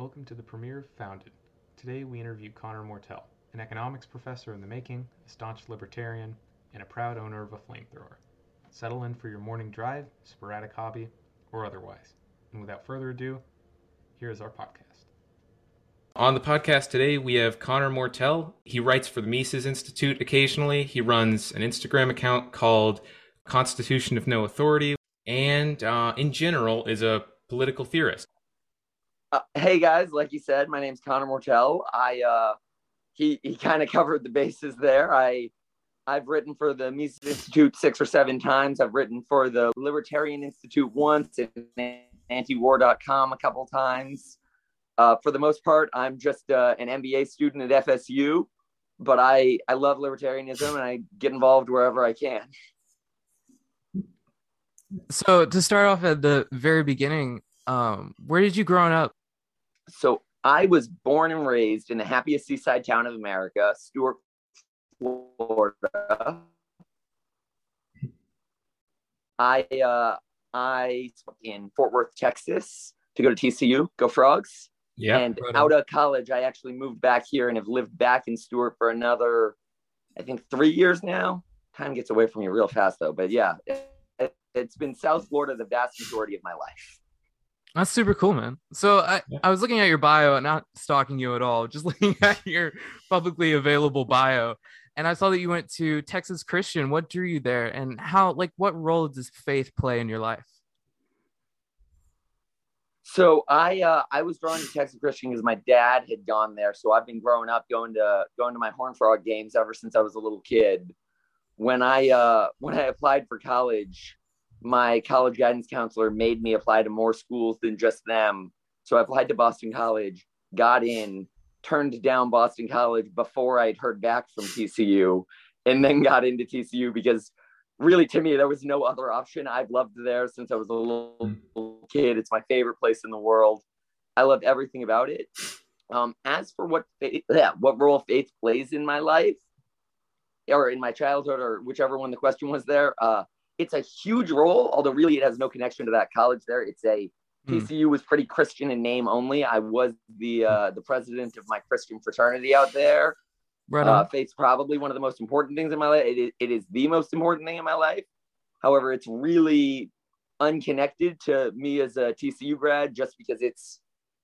Welcome to the premiere of Founded. Today we interview Connor Mortell, an economics professor in the making, a staunch libertarian, and a proud owner of a flamethrower. Settle in for your morning drive, sporadic hobby, or otherwise. And without further ado, here is our podcast. On the podcast today, we have Connor Mortell. He writes for the Mises Institute occasionally. He runs an Instagram account called Constitution of No Authority, and uh, in general is a political theorist. Uh, hey guys, like you said, my name's Connor Mortell. I uh, he he kind of covered the bases there. I I've written for the Mises Institute six or seven times. I've written for the Libertarian Institute once and antiwar.com a couple times. Uh, for the most part, I'm just uh, an MBA student at FSU, but I I love libertarianism and I get involved wherever I can. So to start off at the very beginning, um, where did you grow up? So I was born and raised in the happiest seaside town of America, Stuart, Florida. I uh, I in Fort Worth, Texas, to go to TCU, go Frogs. Yeah. And right out of college, I actually moved back here and have lived back in Stuart for another, I think, three years now. Time gets away from you real fast, though. But yeah, it, has been South Florida the vast majority of my life. That's super cool, man. So I, yeah. I was looking at your bio, not stalking you at all, just looking at your publicly available bio. And I saw that you went to Texas Christian. What drew you there? And how, like, what role does faith play in your life? So I uh, I was drawn to Texas Christian because my dad had gone there. So I've been growing up going to going to my Horn Frog games ever since I was a little kid. When I uh, when I applied for college, my college guidance counselor made me apply to more schools than just them. So I applied to Boston College, got in, turned down Boston College before I'd heard back from TCU, and then got into TCU because really to me there was no other option. I've loved there since I was a little, kid. It's my favorite place in the world. I loved everything about it. Um, as for what faith, yeah, what role faith plays in my life, or in my childhood, or whichever one the question was there, uh, it's a huge role, although really it has no connection to that college there. It's a TCU hmm. was pretty Christian in name only. I was the uh, the president of my Christian fraternity out there. Right uh, faith's probably one of the most important things in my life. It is, it is the most important thing in my life. However, it's really unconnected to me as a TCU grad just because it's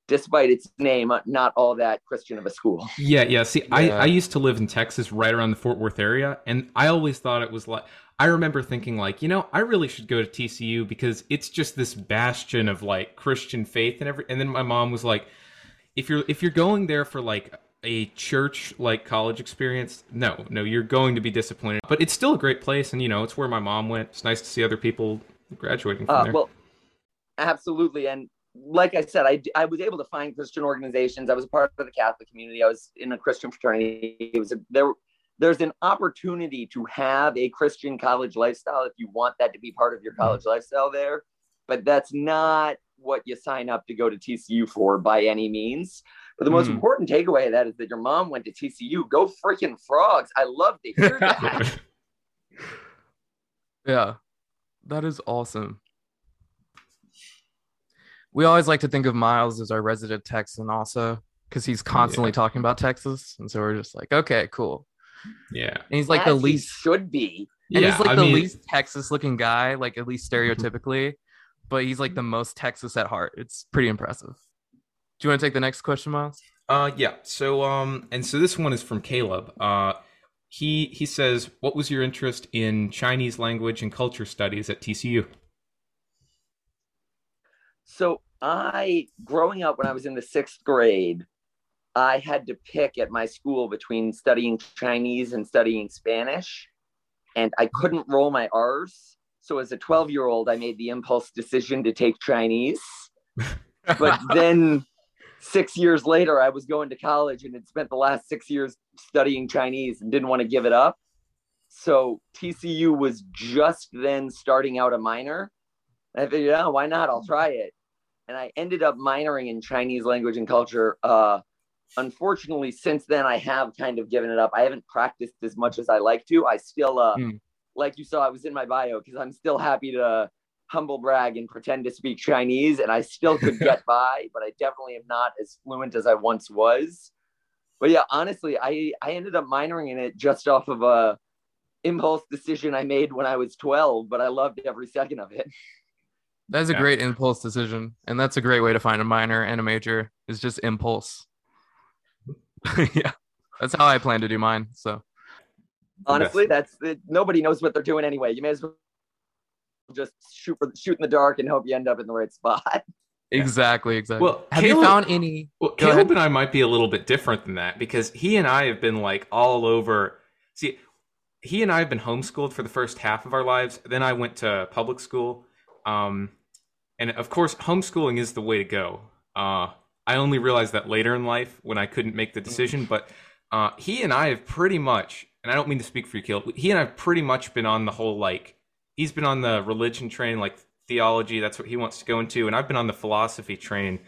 despite its name, not all that Christian of a school. Yeah, yeah. See, yeah. I, I used to live in Texas right around the Fort Worth area, and I always thought it was like I remember thinking like, you know, I really should go to TCU because it's just this bastion of like Christian faith and every and then my mom was like, if you're if you're going there for like a church like college experience, no, no, you're going to be disappointed. But it's still a great place and you know, it's where my mom went. It's nice to see other people graduating from uh, there. Well, absolutely. And like I said, I, I was able to find Christian organizations. I was a part of the Catholic community. I was in a Christian fraternity. It was a, there there's an opportunity to have a Christian college lifestyle if you want that to be part of your mm-hmm. college lifestyle there. But that's not what you sign up to go to TCU for by any means. But the most mm-hmm. important takeaway of that is that your mom went to TCU. Go freaking frogs. I love to hear that. yeah, that is awesome. We always like to think of Miles as our resident Texan also because he's constantly yeah. talking about Texas. And so we're just like, okay, cool. Yeah. And he's like As the least should be. And yeah, he's like I the mean... least Texas looking guy, like at least stereotypically, but he's like the most Texas at heart. It's pretty impressive. Do you want to take the next question, Miles? Uh yeah. So um and so this one is from Caleb. Uh he he says, "What was your interest in Chinese language and culture studies at TCU?" So I growing up when I was in the 6th grade, I had to pick at my school between studying Chinese and studying Spanish, and I couldn't roll my R's. So as a 12 year old, I made the impulse decision to take Chinese. but then six years later, I was going to college and had spent the last six years studying Chinese and didn't want to give it up. So TCU was just then starting out a minor. I figured, oh, why not? I'll try it. And I ended up minoring in Chinese language and culture. Uh, unfortunately, since then, I have kind of given it up. I haven't practiced as much as I like to. I still, uh, mm. like you saw, I was in my bio because I'm still happy to humble brag and pretend to speak Chinese, and I still could get by, but I definitely am not as fluent as I once was. But yeah, honestly, I I ended up minoring in it just off of a impulse decision I made when I was 12, but I loved every second of it. That's a Yeah. great impulse decision, and that's a great way to find a minor and a major is just impulse. yeah, that's how I plan to do mine. So Honestly, that's it, nobody knows what they're doing anyway. You may as well just shoot for shoot in the dark and hope you end up in the right spot. exactly, exactly. Well, have you found any? Well, Go Caleb ahead. and I might be a little bit different than that because he and I have been like all over. See, he and I have been homeschooled for the first half of our lives. Then I went to public school, um, and of course, homeschooling is the way to go. Uh, I only realized that later in life when I couldn't make the decision. But uh, he and I have pretty much, and I don't mean to speak for you, Caleb. He and I have pretty much been on the whole like he's been on the religion train, like theology. That's what he wants to go into, and I've been on the philosophy train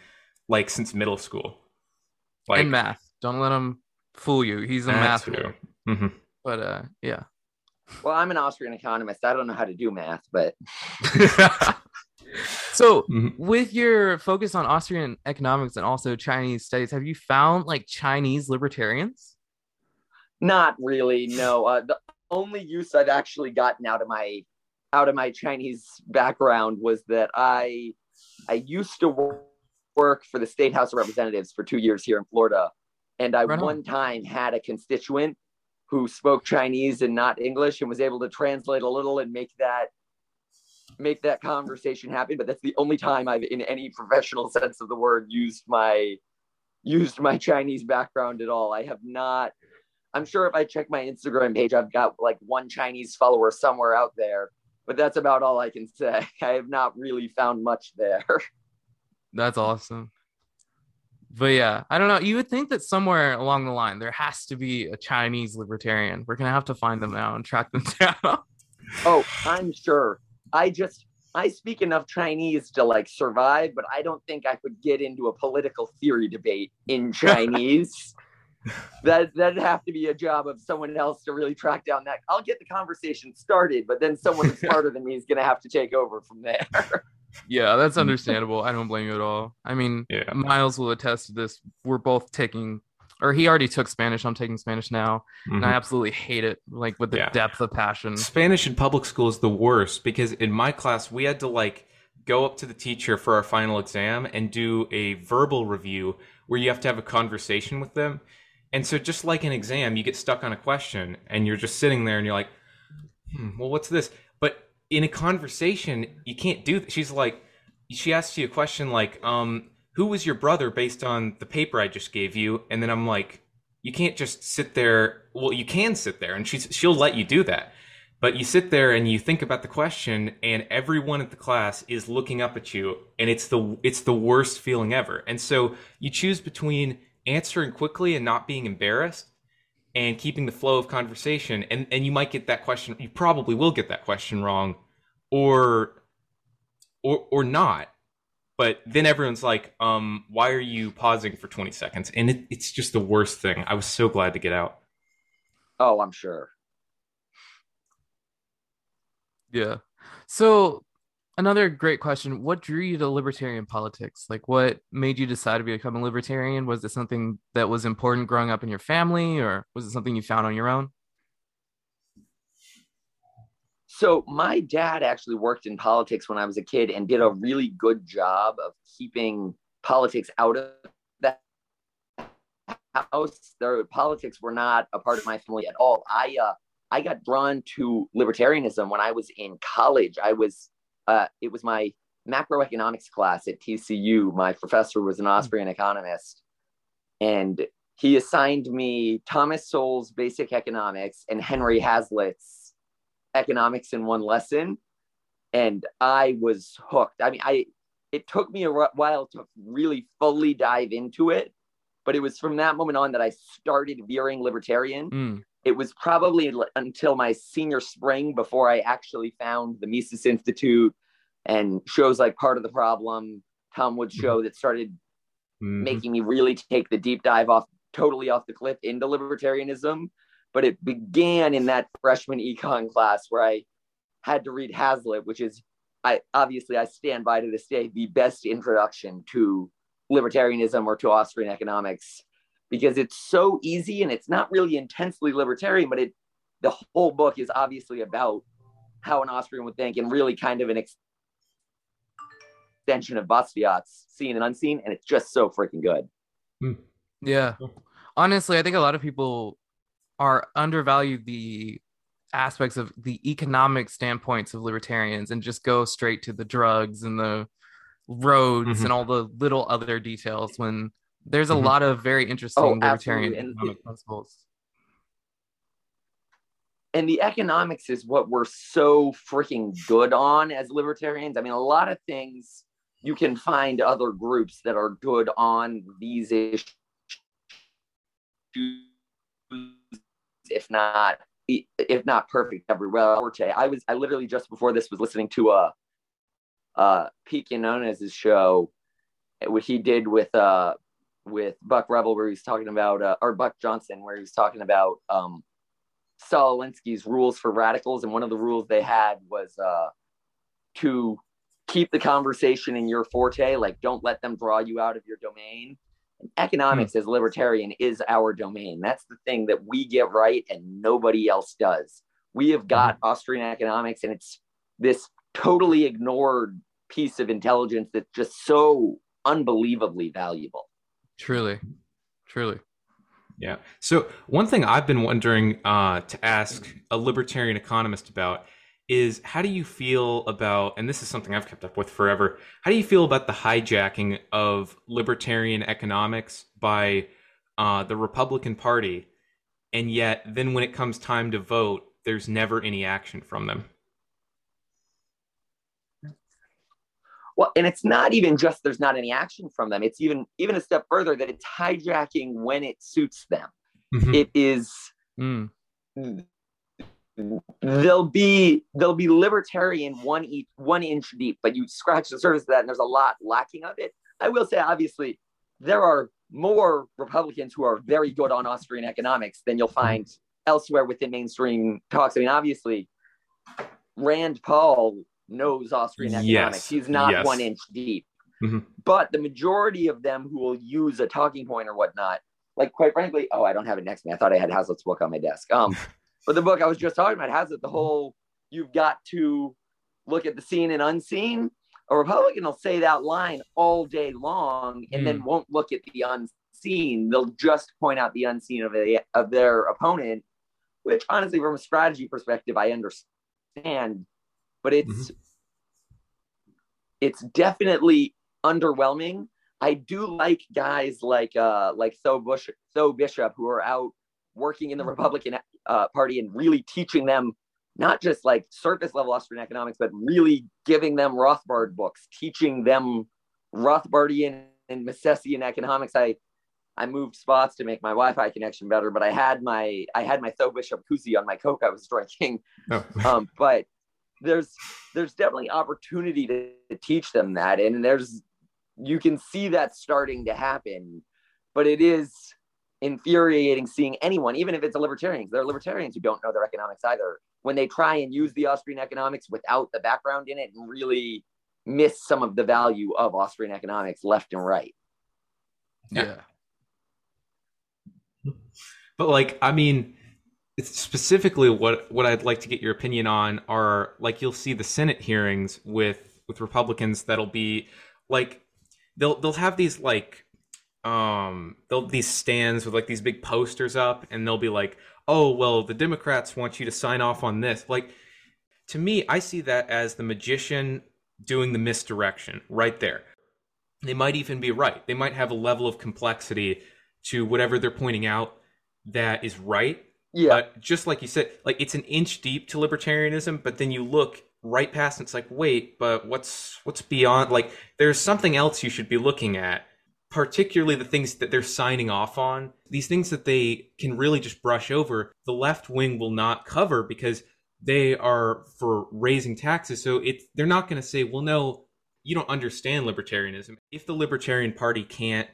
like since middle school. Like and math. Don't let him fool you. He's a math too. boy. Mhm. But uh, yeah. Well, I'm an Austrian economist. I don't know how to do math, but so Mhm. with your focus on Austrian economics and also Chinese studies, have you found like Chinese libertarians? not really. No, uh, the only use I've actually gotten out of my out of my Chinese background was that I I used to work for the State House of Representatives for two years here in Florida, and I Right on. one time had a constituent who spoke Chinese and not English and was able to translate a little and make that make that conversation happen. But that's the only time I've, in any professional sense of the word, used my used my Chinese background at all. I have not. I'm sure if I check my Instagram page, I've got like one Chinese follower somewhere out there, but that's about all I can say. I have not really found much there. That's awesome. But yeah, I don't know. You would think that somewhere along the line there has to be a Chinese libertarian. We're gonna have to find them now and track them down. Oh, I'm sure. I just I speak enough Chinese to like survive, but I don't think I could get into a political theory debate in Chinese. that that'd have to be a job of someone else to really track down that. I'll get the conversation started, but then someone smarter than me is gonna have to take over from there. yeah, that's understandable. I don't blame you at all. I mean, Yeah. Miles will attest to this. We're both taking, or he already took Spanish. I'm taking Spanish now, and I Mhm. absolutely hate it, like with the Yeah. depth of passion. Spanish in public school is the worst because in my class we had to like go up to the teacher for our final exam and do a verbal review where you have to have a conversation with them. And so just like an exam, you get stuck on a question and you're just sitting there and you're like, hmm, well, what's this? But in a conversation, you can't do that. She's like, she asks you a question like, um, who was your brother based on the paper I just gave you? And then I'm like, you can't just sit there. Well, you can sit there and she's, she'll let you do that. But you sit there and you think about the question and everyone at the class is looking up at you and it's the, it's the worst feeling ever. And so you choose between answering quickly and not being embarrassed and keeping the flow of conversation and and you might get that question you probably will get that question wrong or or or not but then everyone's like um why are you pausing for 20 seconds and it, it's just the worst thing i was so glad to get out oh, I'm sure. Yeah. So another great question. What drew you to libertarian politics? Like what made you decide to become a libertarian? Was it something that was important growing up in your family or was it something you found on your own? So my dad actually worked in politics when I was a kid and did a really good job of keeping politics out of the house. Their politics were not a part of my family at all. I uh, I got drawn to libertarianism when I was in college. I was uh, it was my macroeconomics class at TCU. My professor was an Austrian economist, and he assigned me Thomas Sowell's Basic Economics and Henry Hazlitt's economics in one lesson and i was hooked i mean i it took me a while to really fully dive into it but it was from that moment on that i started veering libertarian Mm, it was probably until my senior spring before i actually found the mises institute and shows like part of the problem tom woods' show that started Mhm. making me really take the deep dive off totally off the cliff into libertarianism. But it began in that freshman econ class where I had to read Hazlitt, which is I obviously I stand by to this day the best introduction to libertarianism or to Austrian economics because it's so easy and it's not really intensely libertarian, but it the whole book is obviously about how an Austrian would think and really kind of an extension of Bastiat's seen and unseen, and it's just so freaking good. Hmm. Yeah. Honestly, I think a lot of people are undervalue the aspects of the economic standpoints of libertarians and just go straight to the drugs and the roads mm-hmm. and all the little other details when there's a mm-hmm. lot of very interesting oh, libertarian economic principles. And the economics is what we're so freaking good on as libertarians. I mean, a lot of things you can find other groups that are good on these issues, if not if not perfect everywhere. I was I literally just before this was listening to a uh Pete Quinones's show, what he did with uh with Buck Reble, where he's talking about uh, or Buck Johnson, where he's talking about um Saul Alinsky's rules for radicals, and one of the rules they had was uh to keep the conversation in your forte, like don't let them draw you out of your domain. And economics as libertarian is our domain. That's the thing that we get right and nobody else does. We have got mm. Austrian economics, and it's this totally ignored piece of intelligence that's just so unbelievably valuable. Truly, truly. Yeah. So one thing I've been wondering uh, to ask a libertarian economist about is how do you feel about and this is something I've kept up with forever. How do you feel about the hijacking of libertarian economics by uh, the Republican Party, and yet then when it comes time to vote, there's never any action from them? Well, and it's not even just there's not any action from them. It's even even a step further that it's hijacking when it suits them. Mm-hmm. It is mm they'll be they'll be libertarian one each one inch deep, but you scratch the surface of that, and there's a lot lacking of it. I will say, obviously, there are more Republicans who are very good on Austrian economics than you'll find elsewhere within mainstream talks. I mean, obviously, Rand Paul knows Austrian economics. Yes. He's not yes. one inch deep. Mm-hmm. But the majority of them who will use a talking point or whatnot, like quite frankly, oh, I don't have it next to me. I thought I had Hazlitt's book on my desk. Um, But the book I was just talking about has it the whole you've got to look at the seen and unseen. A Republican will say that line all day long and mm. then hmm. won't look at the unseen. They'll just point out the unseen of, a, of their opponent, which honestly, from a strategy perspective, I understand. But it's mm-hmm. it's definitely underwhelming. I do like guys like uh like So Bush, Tho Bishop who are out working in the Republican uh, Party and really teaching them not just like surface level Austrian economics, but really giving them Rothbard books, teaching them Rothbardian and Misesian economics. I I moved spots to make my Wi-Fi connection better, but I had my I had my Tho Bishop koozie on my Coke I was drinking. Oh. um, but there's there's definitely opportunity to, to teach them that, and there's you can see that starting to happen, but it is infuriating seeing anyone, even if it's a libertarian, there are libertarians who don't know their economics either, when they try and use the Austrian economics without the background in it and really miss some of the value of Austrian economics left and right. Yeah. But like, I mean, specifically what what I'd like to get your opinion on are like you'll see the Senate hearings with with Republicans that'll be like they'll they'll have these like um they'll these stands with like these big posters up and they'll be like oh well the democrats want you to sign off on this. Like to me i see that as the magician doing the misdirection right there. They might even be right. They might have a level of complexity to whatever they're pointing out that is right. Yeah. But just like you said like it's an inch deep to libertarianism but then you look right past and it's like wait but what's what's beyond like there's something else you should be looking at particularly the things that they're signing off on, these things that they can really just brush over, the left wing will not cover because they are for raising taxes. So it's they're not going to say, "Well, no, you don't understand libertarianism." If the Libertarian Party can't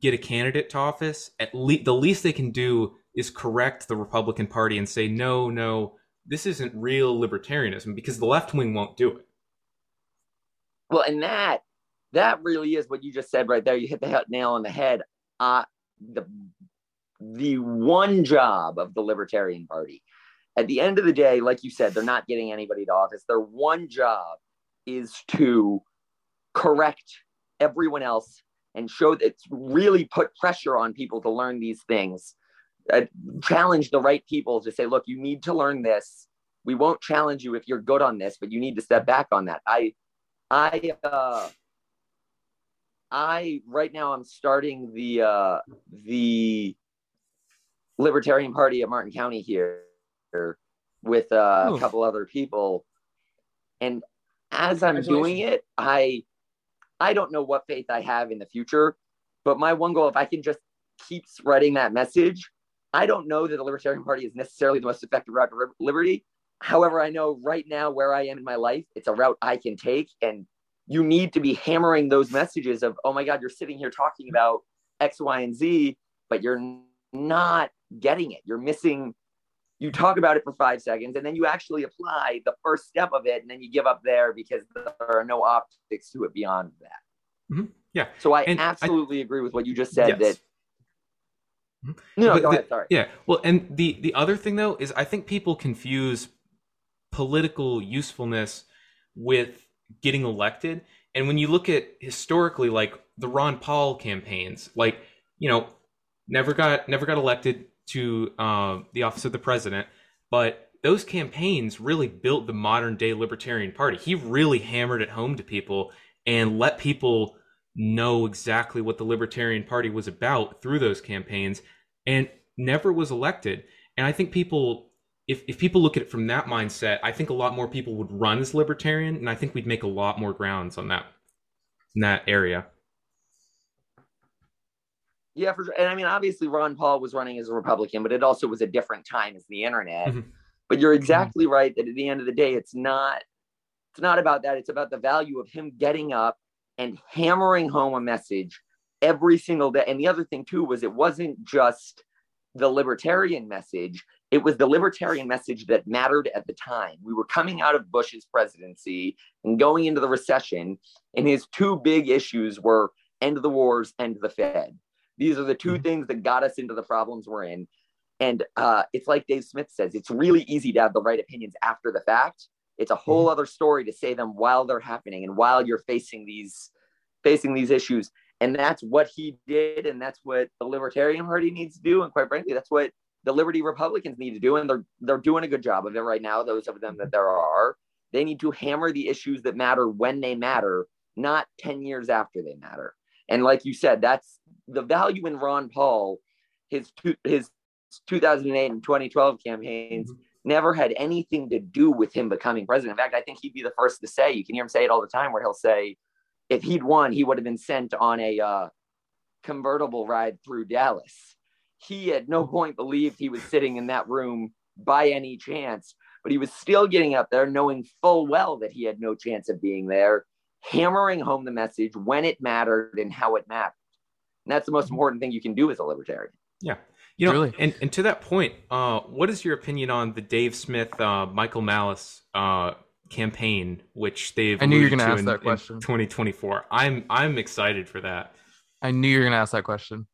get a candidate to office, at least the least they can do is correct the Republican Party and say, "No, no, this isn't real libertarianism," because the left wing won't do it. Well, and that that really is what you just said right there. You hit the nail on the head. Uh, the the one job of the Libertarian Party. At the end of the day, like you said, they're not getting anybody to office. Their one job is to correct everyone else and show that really put pressure on people to learn these things. Uh, challenge the right people to say, look, you need to learn this. We won't challenge you if you're good on this, but you need to step back on that. I, I, uh, I right now I'm starting the uh, the Libertarian Party of Martin County here with uh, a couple other people, and as I'm doing it, I I don't know what faith I have in the future, but my one goal, if I can just keep spreading that message, I don't know that the Libertarian Party is necessarily the most effective route to liberty. However, I know right now where I am in my life, it's a route I can take. And you need to be hammering those messages of, oh my God, you're sitting here talking about X, Y, and Z, but you're not getting it. You're missing you talk about it for five seconds and then you actually apply the first step of it and then you give up there because there are no optics to it beyond that mm-hmm. yeah so i and absolutely I, agree with what you just said yes. that mm-hmm. no, the, ahead sorry yeah well and the the other thing though is i think people confuse political usefulness with getting elected and when you look at historically like the ron paul campaigns like you know never got never got elected to uh, the office of the president, but those campaigns really built the modern day Libertarian Party. He really hammered it home to people and let people know exactly what the Libertarian Party was about through those campaigns and never was elected. And I think people, if, if people look at it from that mindset, I think a lot more people would run as libertarian, and I think we'd make a lot more grounds on that in that area. Yeah, for sure. And I mean, obviously, Ron Paul was running as a Republican, but it also was a different time as the internet. Mm-hmm. But you're exactly mm-hmm. right that at the end of the day, it's not it's not about that. It's about the value of him getting up and hammering home a message every single day. And the other thing too was it wasn't just the libertarian message; it was the libertarian message that mattered at the time. We were coming out of Bush's presidency and going into the recession, and his two big issues were end of the wars, end of the Fed. These are the 2 mm-hmm. things that got us into the problems we're in. And uh, it's like Dave Smith says, it's really easy to have the right opinions after the fact. It's a whole mm-hmm. other story to say them while they're happening and while you're facing these facing these issues. And that's what he did, and that's what the Libertarian Party needs to do. And quite frankly, that's what the Liberty Republicans need to do. And they're they're doing a good job of it right now. Those of them that there are, they need to hammer the issues that matter when they matter, not 10 years after they matter. And like you said, that's the value in Ron Paul, his two, his 2008 and 2012 campaigns mm-hmm. never had anything to do with him becoming president. In fact, I think he'd be the first to say, you can hear him say it all the time, where he'll say, if he'd won, he would have been sent on a uh, convertible ride through Dallas. He at no point believed he was sitting in that room by any chance, but he was still getting up there knowing full well that he had no chance of being there, hammering home the message when it mattered and how it mattered. And that's the most important thing you can do as a libertarian. Yeah. You know, really? and, and to that point, uh, what is your opinion on the Dave Smith, uh, Michael Malice uh, campaign, which they've I knew you're going to ask in, that question. 2024. I'm I'm excited for that. I knew you were going to ask that question.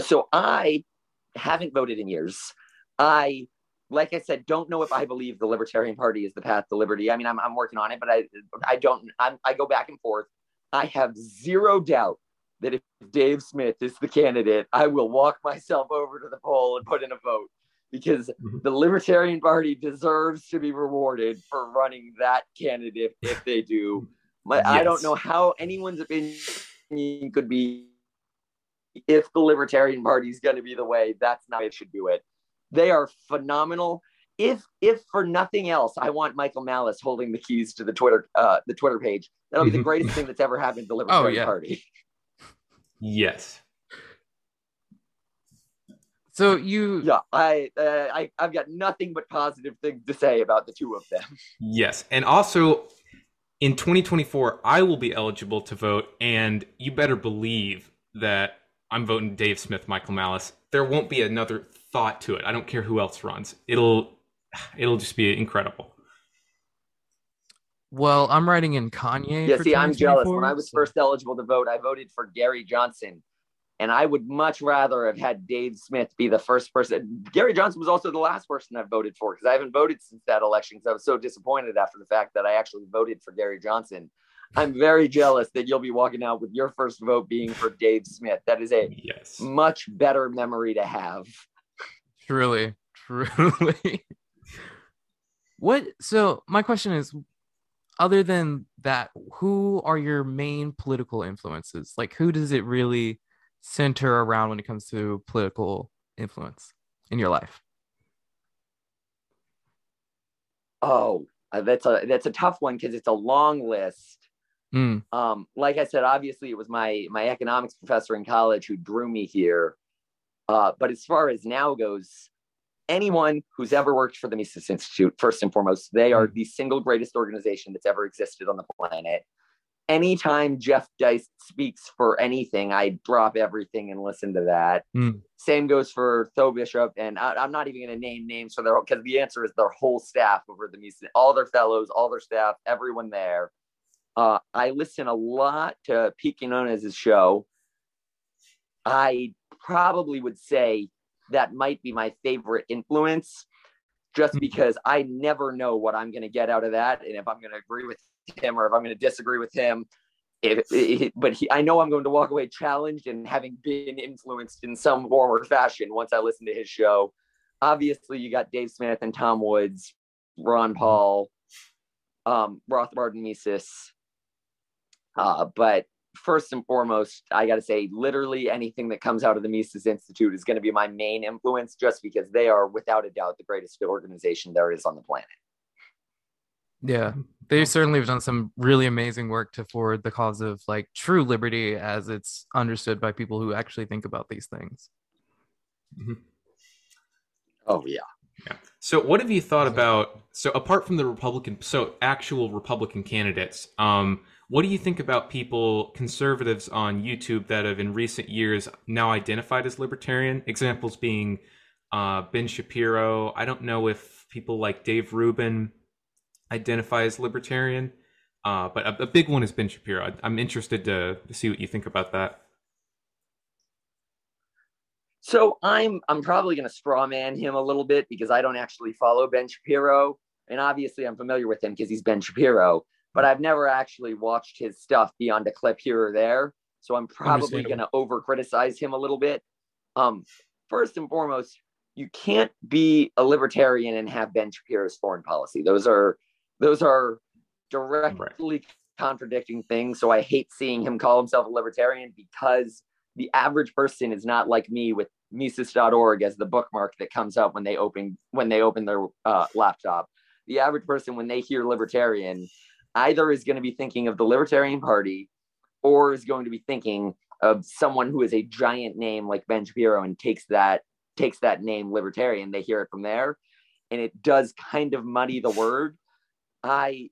So I haven't voted in years. I, like I said, don't know if I believe the Libertarian Party is the path to liberty. I mean, I'm, I'm working on it, but I I don't. I'm, I go back and forth. I have zero doubt that if Dave Smith is the candidate, I will walk myself over to the poll and put in a vote because mm-hmm. the Libertarian Party deserves to be rewarded for running that candidate if they do. My, yes. I don't know how anyone's opinion could be if the Libertarian Party is going to be the way. That's not it should do it. They are phenomenal. If if for nothing else, I want Michael Malice holding the keys to the Twitter uh, the Twitter page. That'll be the greatest thing that's ever happened to the oh, Libertarian oh, yeah. Party. Yes. So you, yeah, I, uh, I, I've got nothing but positive things to say about the two of them. Yes, and also in 2024, I will be eligible to vote, and you better believe that I'm voting Dave Smith, Michael Malice. There won't be another thought to it. I don't care who else runs. It'll, it'll just be incredible. Well, I'm writing in Kanye. Yeah, see, I'm jealous. When I was first eligible to vote, I voted for Gary Johnson. And I would much rather have had Dave Smith be the first person. Gary Johnson was also the last person I voted for because I haven't voted since that election because I was so disappointed after the fact that I actually voted for Gary Johnson. I'm very jealous that you'll be walking out with your first vote being for Dave Smith. That is a Yes. much better memory to have. Truly, truly. what? So my question is, other than that, who are your main political influences? Like, who does it really center around when it comes to political influence in your life? Oh, uh, that's a that's a tough one because it's a long list. Mm, um, like I said, obviously it was my my economics professor in college who drew me here. Uh, but as far as now goes, anyone who's ever worked for the Mises Institute, first and foremost, they are the single greatest organization that's ever existed on the planet. Anytime Jeff Deist speaks for anything, I drop everything and listen to that. Mm. Same goes for Tho Bishop, and I, I'm not even going to name names for their because the answer is their whole staff over the Mises, all their fellows, all their staff, everyone there. Uh, I listen a lot to Pete Quinones' show. I probably would say that might be my favorite influence just Mhm. because I never know what I'm going to get out of that. And if I'm going to agree with him or if I'm going to disagree with him, if, if, but he, I know I'm going to walk away challenged and having been influenced in some form or fashion once I listen to his show. Obviously, you got Dave Smith and Tom Woods, Ron Paul, um, Rothbard and Mises. Uh, but first and foremost, I got to say, literally anything that comes out of the Mises Institute is going to be my main influence, just because they are, without a doubt, the greatest organization there is on the planet. yeah, they certainly have done some really amazing work to forward the cause of like true liberty as it's understood by people who actually think about these things. Oh yeah. yeah. So, what have you thought about? So, apart from the Republican, so actual Republican candidates, um, what do you think about people, conservatives on YouTube that have in recent years now identified as libertarian? Examples being uh, Ben Shapiro. I don't know if people like Dave Rubin identify as libertarian, uh, but a, a big one is Ben Shapiro. I, I'm interested to, to see what you think about that. So I'm I'm probably going to straw man him a little bit because I don't actually follow Ben Shapiro, and obviously I'm familiar with him because he's Ben Shapiro, but I've never actually watched his stuff beyond a clip here or there. So I'm probably going to over criticize him a little bit. Um, first and foremost, you can't be a libertarian and have Ben Shapiro's foreign policy. Those are those are directly contradicting things. So I hate seeing him call himself a libertarian because the average person is not like me with Mises.org as the bookmark that comes up when they open when they open their uh, laptop. The average person, when they hear libertarian, either is going to be thinking of the Libertarian Party, or is going to be thinking of someone who is a giant name like Ben Shapiro and takes that takes that name libertarian. They hear it from there, and it does kind of muddy the word. I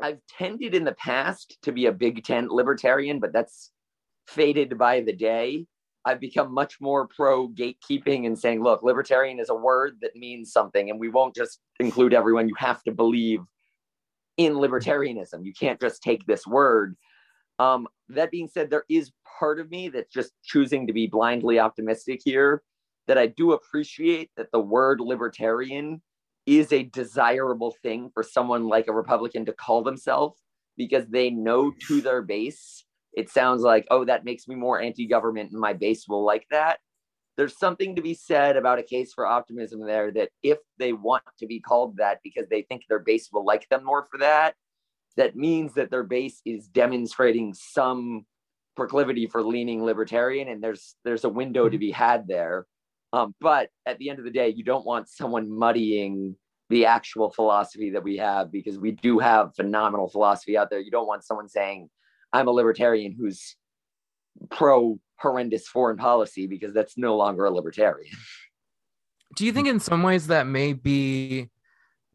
I've tended in the past to be a big tent libertarian, but that's faded by the day. I've become much more pro gatekeeping and saying, look, libertarian is a word that means something, and we won't just include everyone. You have to believe in libertarianism. You can't just take this word. Um, that being said, there is part of me that's just choosing to be blindly optimistic here. That I do appreciate that the word libertarian is a desirable thing for someone like a Republican to call themselves because they know to their base it sounds like, oh, that makes me more anti government and my base will like that. There's something to be said about a case for optimism there that if they want to be called that because they think their base will like them more for that, that means that their base is demonstrating some proclivity for leaning libertarian and there's there's a window to be had there. Um, but at the end of the day you don't want someone muddying the actual philosophy that we have because we do have phenomenal philosophy out there. You don't want someone saying I'm a libertarian who's pro horrendous foreign policy because that's no longer a libertarian. Do you think in some ways that may be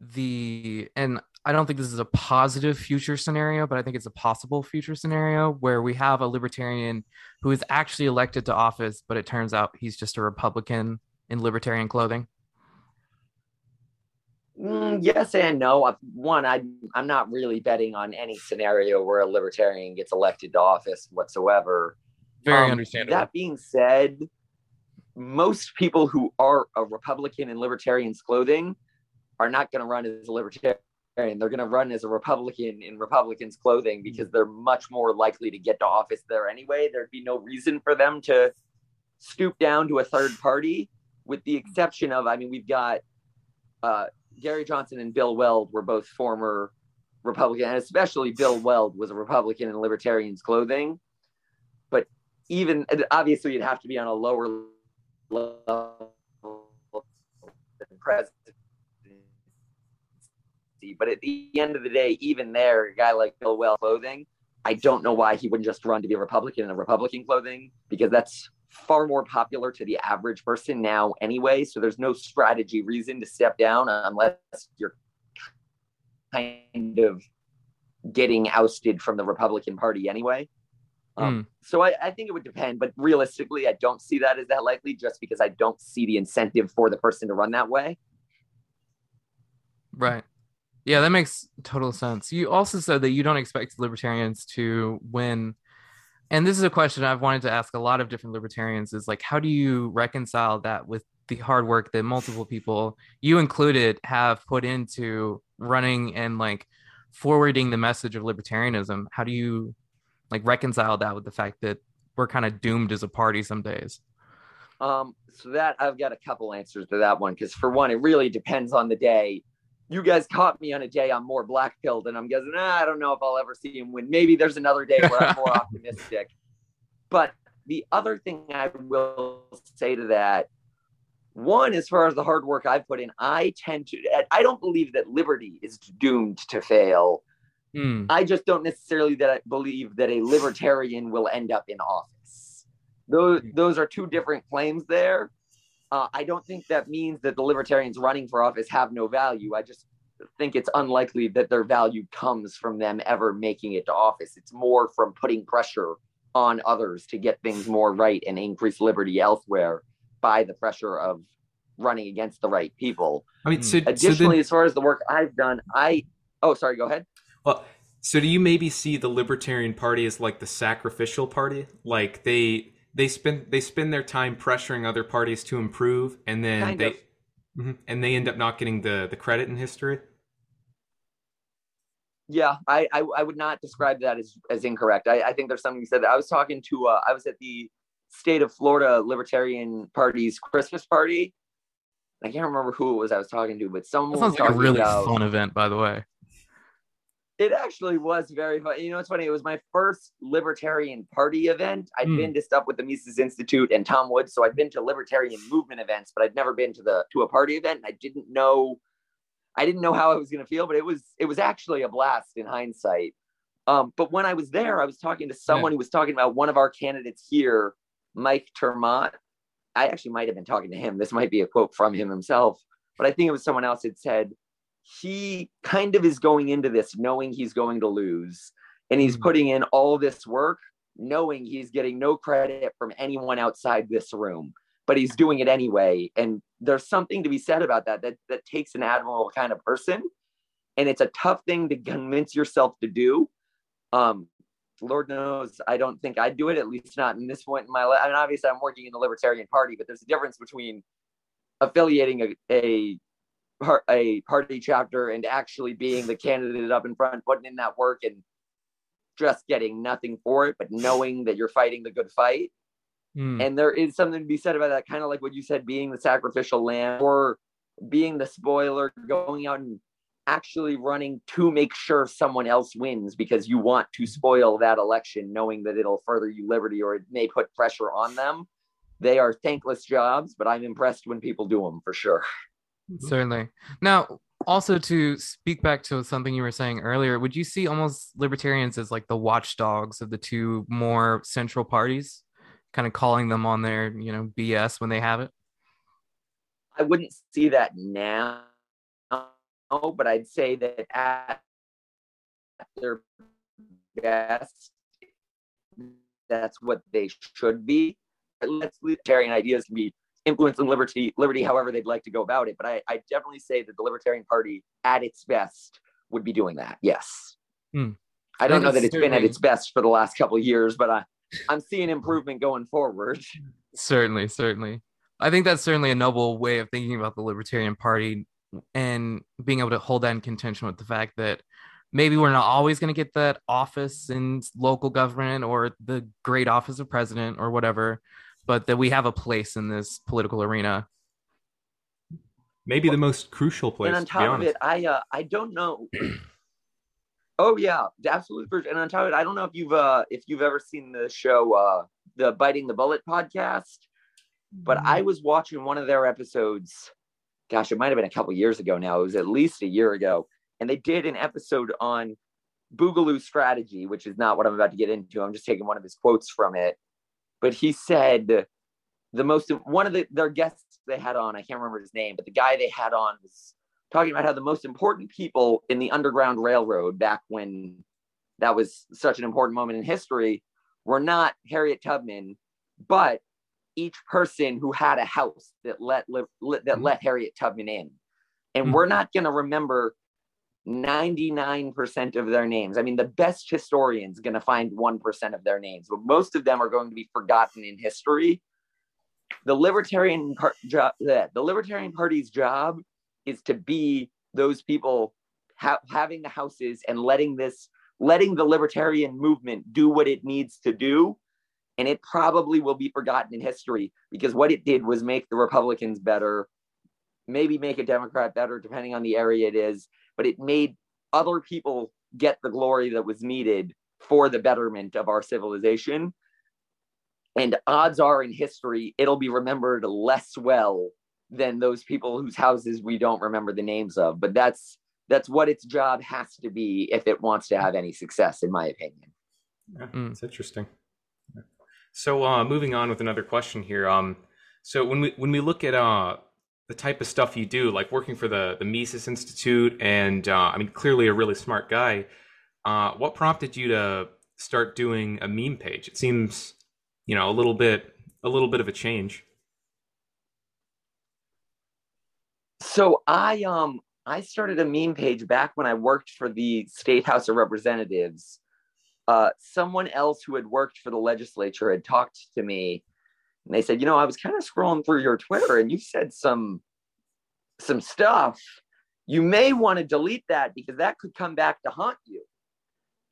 the and I don't think this is a positive future scenario, but I think it's a possible future scenario where we have a libertarian who is actually elected to office, but it turns out he's just a Republican in libertarian clothing. Mm, yes and no. One, I I'm not really betting on any scenario where a libertarian gets elected to office whatsoever. Very um, understandable. That being said, most people who are a Republican in libertarian's clothing are not going to run as a libertarian. They're going to run as a Republican in Republicans' clothing because they're much more likely to get to office there anyway. There'd be no reason for them to stoop down to a third party, with the exception of, I mean, we've got uh, Gary Johnson and Bill Weld were both former Republican, and especially Bill Weld was a Republican in libertarians' clothing. Even obviously, you'd have to be on a lower level than president. But at the end of the day, even there, a guy like Bill Weld clothing, I don't know why he wouldn't just run to be a Republican in a Republican clothing because that's far more popular to the average person now anyway. So there's no strategy reason to step down unless you're kind of getting ousted from the Republican Party anyway. Um, mm. So I, I, think it would depend, but realistically, I don't see that as that likely just because I don't see the incentive for the person to run that way. Right. Yeah, that makes total sense. You also said that you don't expect libertarians to win and this is a question I've wanted to ask a lot of different libertarians is like, how do you reconcile that with the hard work that multiple people, you included, have put into running and like forwarding the message of libertarianism? How do you like reconcile that with the fact that we're kind of doomed as a party some days? Um, so that I've got a couple answers to that one because for one, it really depends on the day you guys caught me on a day I'm more black pilled, and I'm guessing ah, I don't know if I'll ever see him win. Maybe there's another day where I'm more optimistic. But the other thing I will say to that, one, as far as the hard work I've put in, I tend to I don't believe that liberty is doomed to fail. Mm. I just don't necessarily that I believe that a libertarian will end up in office. Those hmm. those are two different claims there. Uh, I don't think that means that the libertarians running for office have no value. I just think it's unlikely that their value comes from them ever making it to office. It's more from putting pressure on others to get things more right and increase liberty elsewhere by the pressure of running against the right people. I mean, so, additionally, so then, as far as the work I've done, I oh sorry, go ahead. Well, so do you maybe see the Libertarian Party as like the sacrificial party? Like they they spend they spend their time pressuring other parties to improve, and then kind they mm-hmm, and they end up not getting the the credit in history. Yeah, I, I, I would not describe that as as incorrect. I, I think there's something you said. That. I was talking to uh, I was at the state of Florida Libertarian Party's Christmas party. I can't remember who it was I was talking to, but someone that sounds like a really about, fun event, by the way. It actually was very fun. You know, it's funny. It was my first Libertarian Party event. i had mm. been to stuff with the Mises Institute and Tom Woods, so I'd been to Libertarian movement events, but I'd never been to the to a party event. And I didn't know, I didn't know how I was going to feel, but it was it was actually a blast in hindsight. Um, but when I was there, I was talking to someone yeah. who was talking about one of our candidates here, Mike Termont. I actually might have been talking to him. This might be a quote from him himself, but I think it was someone else had said he kind of is going into this knowing he's going to lose and he's mm-hmm. putting in all this work knowing he's getting no credit from anyone outside this room but he's doing it anyway. And there's something to be said about that that that takes an admirable kind of person. And it's a tough thing to convince yourself to do. Um lord knows i don't think i'd do it at least not in this point in my life i mean obviously i'm working in the libertarian party but there's a difference between affiliating a, a a party chapter and actually being the candidate up in front, putting in that work and just getting nothing for it, but knowing that you're fighting the good fight. Mm. And there is something to be said about that, kind of like what you said, being the sacrificial lamb or being the spoiler, going out and actually running to make sure someone else wins because you want to spoil that election, knowing that it'll further you liberty or it may put pressure on them. They are thankless jobs, but I'm impressed when people do them for sure. Mm-hmm. Certainly. Now, also to speak back to something you were saying earlier, would you see almost libertarians as like the watchdogs of the two more central parties, kind of calling them on their, you know, BS when they have it? I wouldn't see that now, but I'd say that at their best, that's what they should be. Let's libertarian ideas can be influencing liberty, liberty, however they'd like to go about it. But I, I definitely say that the Libertarian Party, at its best, would be doing that. Yes. Hmm. I don't know that it's it's been at its best for the last couple of years, but I, I'm seeing improvement going forward. Certainly, certainly. I think that's certainly a noble way of thinking about the Libertarian Party and being able to hold that in contention with the fact that maybe we're not always going to get that office in local government or the great office of president or whatever, but that we have a place in this political arena. Maybe the most crucial place. and on to be top of it, I uh, I don't know. oh yeah, absolutely. for- And on top of it, I don't know if you've uh if you've ever seen the show uh the Biting the Bullet podcast, but I was watching one of their episodes. Gosh, it might have been a couple years ago now. It was at least a year ago, and they did an episode on Boogaloo strategy, which is not what I'm about to get into. I'm just taking one of his quotes from it. But he said the most one of the, their guests they had on, I can't remember his name, but the guy they had on was talking about how the most important people in the Underground Railroad back when that was such an important moment in history were not Harriet Tubman, but each person who had a house that let, that Mhm. let Harriet Tubman in. And Mhm. we're not going to remember 99% of their names. I mean, the best historian's going to find 1% of their names, but most of them are going to be forgotten in history. The Libertarian par- jo- the Libertarian Party's job is to be those people ha- having the houses and letting this letting the libertarian movement do what it needs to do and it probably will be forgotten in history because what it did was make the republicans better maybe make a democrat better depending on the area it is but it made other people get the glory that was needed for the betterment of our civilization and odds are in history it'll be remembered less well than those people whose houses we don't remember the names of but that's that's what its job has to be if it wants to have any success in my opinion Yeah, Mm. That's interesting. So, uh, moving on with another question here. Um, so when we when we look at uh the type of stuff you do, like working for the the Mises Institute, and uh, I mean, clearly a really smart guy. Uh, what prompted you to start doing a meme page? It seems, you know, a little bit a little bit of a change. so i um i started a meme page back when i worked for the state house of representatives uh someone else who had worked for the legislature had talked to me and they said you know i was kind of scrolling through your twitter and you said some some stuff you may want to delete that because that could come back to haunt you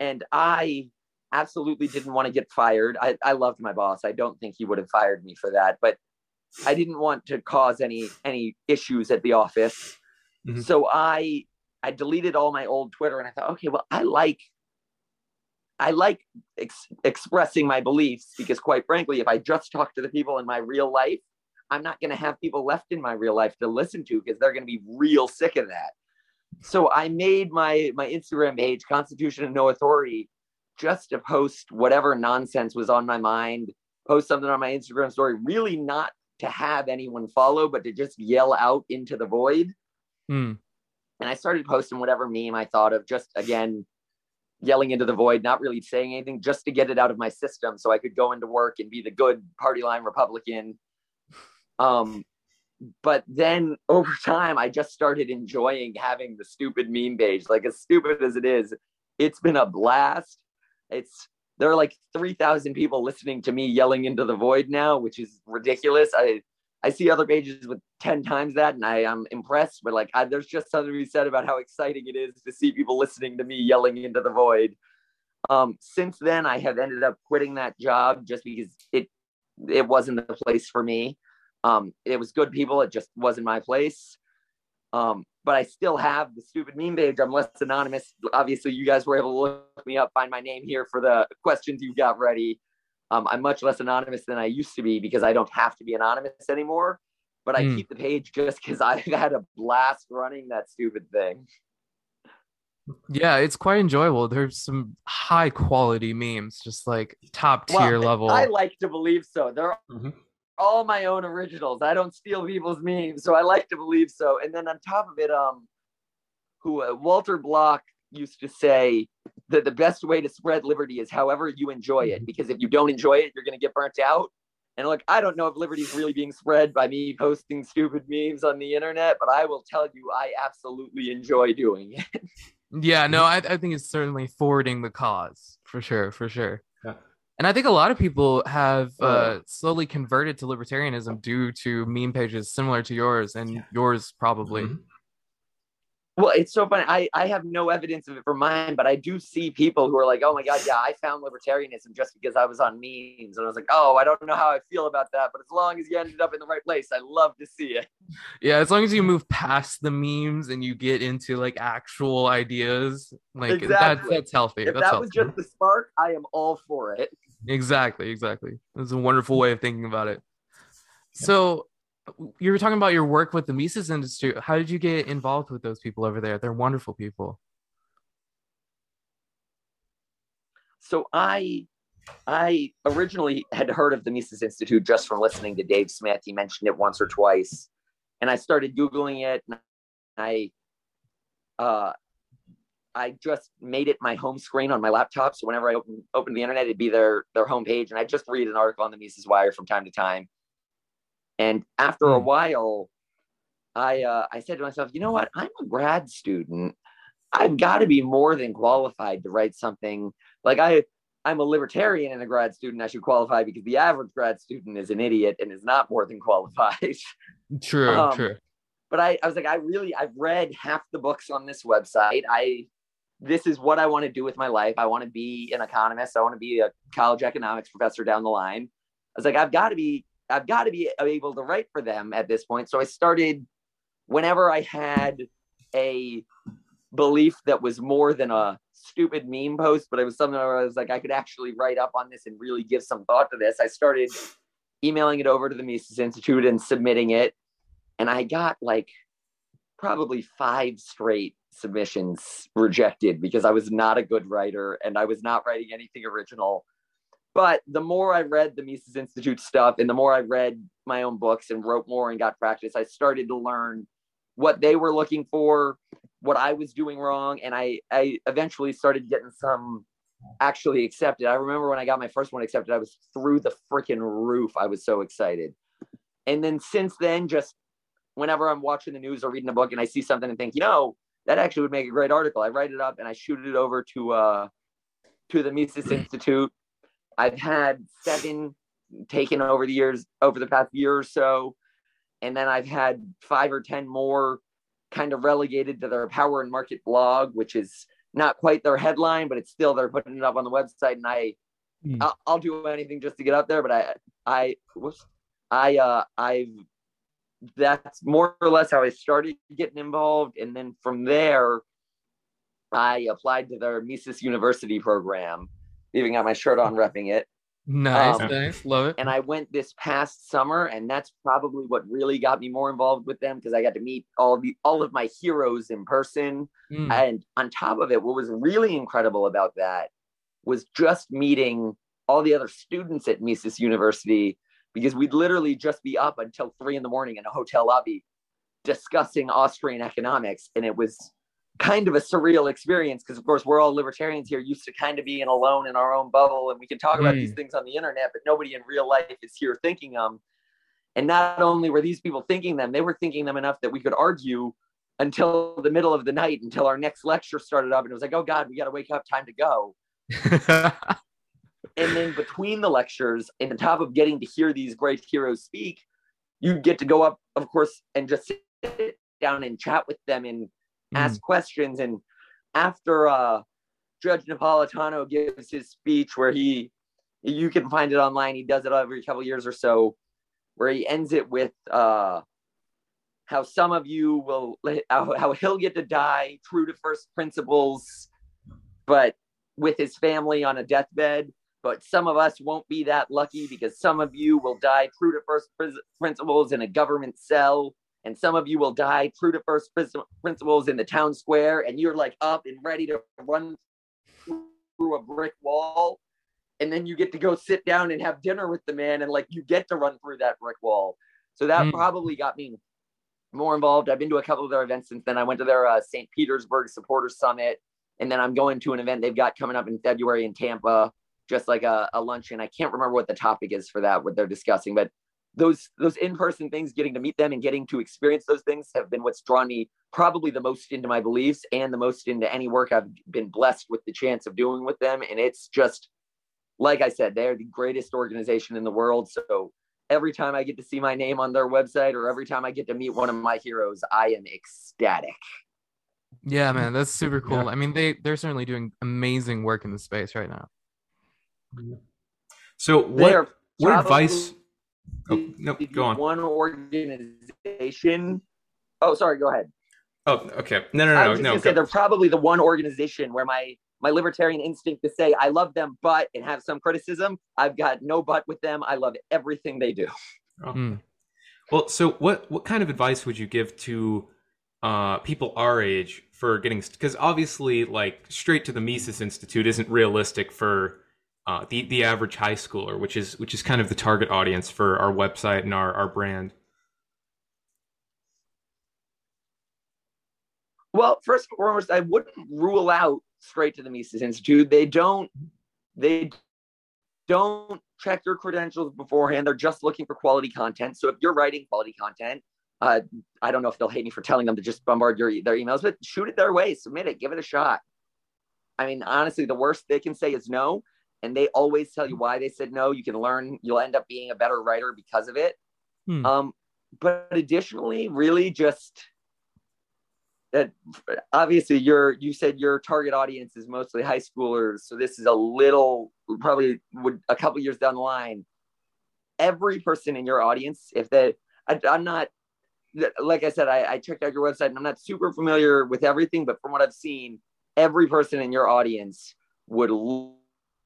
and i absolutely didn't want to get fired i, I loved my boss i don't think he would have fired me for that but I didn't want to cause any any issues at the office. Mhm. So I I deleted all my old Twitter and I thought, okay, well, I like I like ex- expressing my beliefs because quite frankly, if I just talk to the people in my real life, I'm not going to have people left in my real life to listen to because they're going to be real sick of that. So I made my my Instagram page Constitution and No Authority just to post whatever nonsense was on my mind, post something on my Instagram story, really not to have anyone follow, but to just yell out into the void. Hmm. And I started posting whatever meme I thought of, just again, yelling into the void, not really saying anything, just to get it out of my system so I could go into work and be the good party line Republican. Um, but then over time, I just started enjoying having the stupid meme page. Like, as stupid as it is, it's been a blast. It's there are like 3,000 people listening to me yelling into the void now, which is ridiculous. I I see other pages with 10 times that and I am impressed, but like I, there's just something to be said about how exciting it is to see people listening to me yelling into the void. Um, since then, I have ended up quitting that job just because it it wasn't the place for me. Um, it was good people, it just wasn't my place. Um, but I still have the stupid meme page. I'm less anonymous. Obviously, you guys were able to look me up, find my name here for the questions you got ready. Um, I'm much less anonymous than I used to be because I don't have to be anonymous anymore. But I Hmm. keep the page just because I had a blast running that stupid thing. Yeah, it's quite enjoyable. There's some high quality memes, just like top tier Well, level. I like to believe so. They're Mhm. all my own originals. I don't steal people's memes, so I like to believe so. And then on top of it, um, who uh, Walter Block used to say that the best way to spread liberty is however you enjoy it, because if you don't enjoy it, you're going to get burnt out. And look, I don't know if liberty is really being spread by me posting stupid memes on the internet, but I will tell you, I absolutely enjoy doing it. Yeah, no, I, I think it's certainly forwarding the cause for sure, for sure. Yeah. And I think a lot of people have uh, slowly converted to libertarianism due to meme pages similar to yours and Yeah. yours probably. Mhm. Well, it's so funny. I, I have no evidence of it for mine, but I do see people who are like, oh my God, yeah, I found libertarianism just because I was on memes. And I was like, oh, I don't know how I feel about that. But as long as you ended up in the right place, I love to see it. Yeah, as long as you move past the memes and you get into like actual ideas, like that's Exactly. that's healthy. If that's that healthy. was just the spark, I am all for it. Exactly, exactly. That's a wonderful mm. way of thinking about it. So you were talking about your work with the Mises Institute. How did you get involved with those people over there? They're wonderful people. So I I originally had heard of the Mises Institute just from listening to Dave Smith. He mentioned it once or twice. And I started Googling it and I uh I just made it my home screen on my laptop. So whenever I open open the internet, it'd be their their homepage. And I just read an article on the Mises Wire from time to time. And after a Hmm. while, I uh, I said to myself, you know what? I'm a grad student. I've got to be more than qualified to write something like I I'm a libertarian and a grad student. I should qualify because the average grad student is an idiot and is not more than qualified. True, Um, true. but I, I was like, I really I've read half the books on this website. I this is what I want to do with my life. I want to be an economist. I want to be a college economics professor down the line. I was like, I've got to be I've got to be able to write for them at this point. So I started whenever I had a belief that was more than a stupid meme post, but it was something where I was like, I could actually write up on this and really give some thought to this. I started emailing it over to the Mises Institute and submitting it. And I got like probably five straight submissions rejected because I was not a good writer and I was not writing anything original. But the more I read the Mises Institute stuff and the more I read my own books and wrote more and got practice, I started to learn what they were looking for, what I was doing wrong, and I I eventually started getting some actually accepted. I remember when I got my first one accepted, I was through the freaking roof. I was so excited. And then since then, just whenever I'm watching the news or reading a book and I see something and think, you know, that actually would make a great article, I write it up and I shoot it over to uh to the Mises Institute. I've had seven taken over the years over the past year or so and then I've had five or ten more kind of relegated to their power and market blog, which is not quite their headline, but it's still they're putting it up on the website, and I Hmm. I'll, I'll do anything just to get up there. But I I whoops, I uh I've that's more or less how I started getting involved, and then from there, I applied to their Mises University program, even got my shirt on, repping it Nice, um, nice. Love it. and I went this past summer, and that's probably what really got me more involved with them because I got to meet all the all of my heroes in person. Mm. And on top of it, what was really incredible about that was just meeting all the other students at Mises University because we'd literally just be up until three in the morning in a hotel lobby discussing Austrian economics, and it was kind of a surreal experience because of course we're all libertarians here used to kind of being alone in our own bubble and we can talk about Mm. these things on the internet but nobody in real life is here thinking them and not only were these people thinking them they were thinking them enough that we could argue until the middle of the night until our next lecture started up and it was like oh god we got to wake up time to go and then between the lectures and on top of getting to hear these great heroes speak you get to go up of course and just sit down and chat with them and ask questions. And after uh judge napolitano gives his speech where he you can find it online. He does it every couple years or so where he ends it with uh how some of you will how, how he'll get to die true to first principles but with his family on a deathbed. But some of us won't be that lucky because some of you will die true to first principles in a government cell and some of you will die true to first principles in the town square and you're like up and ready to run through a brick wall and then you get to go sit down and have dinner with the man and like you get to run through that brick wall so that Mm. probably got me more involved i've been to a couple of their events since then i went to their uh, st petersburg supporter summit and then i'm going to an event they've got coming up in february in tampa just like a, a luncheon. I can't remember what the topic is for that, what they're discussing, but those those in-person things, getting to meet them and getting to experience those things have been what's drawn me probably the most into my beliefs and the most into any work I've been blessed with the chance of doing with them. And it's just like I said, they're the greatest organization in the world. So every time I get to see my name on their website or every time I get to meet one of my heroes, I am ecstatic. Yeah, man, that's super cool. Yeah. I mean, they they're certainly doing amazing work in the space right now. So what what advice? Oh, no, go on. One organization. Oh, sorry. Go ahead. Oh, okay. No, no, no, I was no. Say they're probably the one organization where my my libertarian instinct to say I love them, but and have some criticism. I've got no but with them. I love everything they do. Oh. Mm. Well, so what what kind of advice would you give to uh, people our age for getting because obviously like straight to the Mises Institute isn't realistic for uh, the the average high schooler, which is which is kind of the target audience for our website and our our brand. Well, first and foremost, I wouldn't rule out straight to the Mises Institute. They don't they don't check your credentials beforehand. They're just looking for quality content. So if you're writing quality content, uh, I don't know if they'll hate me for telling them to just bombard your their emails, but shoot it their way, submit it, give it a shot. I mean, honestly, the worst they can say is no, and they always tell you why they said no. You can learn, you'll end up being a better writer because of it. Hmm. Um, but additionally, really just that obviously your you said your target audience is mostly high schoolers, so this is a little probably would a couple years down the line. Every person in your audience, if they, I, I'm not like I said, I, I, checked out your website and I'm not super familiar with everything, but from what I've seen, every person in your audience would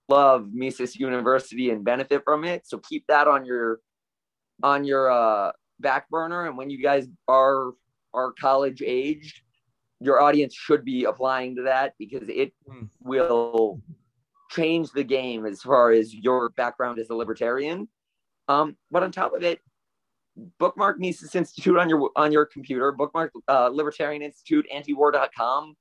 love Mises University and benefit from it. So keep that on your on your uh, back burner. And when you guys are are college aged, your audience should be applying to that because it mm. will change the game as far as your background as a libertarian. Um, but on top of it, bookmark Mises Institute on your on your computer. Bookmark uh, Libertarian Institute, antiwar.com.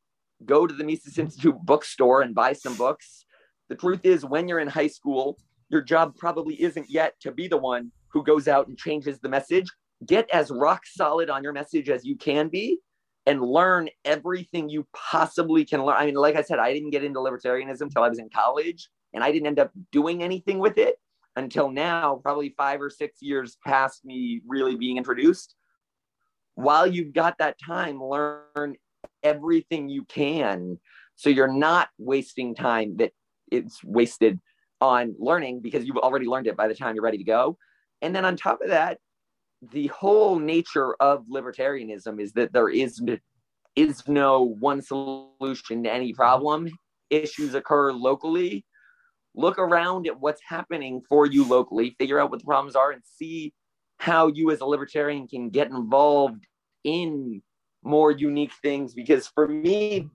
Go to the Mises Institute bookstore and buy some books. The truth is, when you're in high school, your job probably isn't yet to be the one who goes out and changes the message. Get as rock solid on your message as you can be and learn everything you possibly can learn. I mean, like I said, I didn't get into libertarianism until I was in college and I didn't end up doing anything with it until now, probably five or six years past me really being introduced. While you've got that time, learn everything you can so you're not wasting time that it's wasted on learning because you've already learned it by the time you're ready to go. And then on top of that, the whole nature of libertarianism is that there is is no one solution to any problem. Issues occur locally look around at what's happening for you locally, figure out what the problems are, and see how you as a libertarian can get involved in more unique things. Because for me,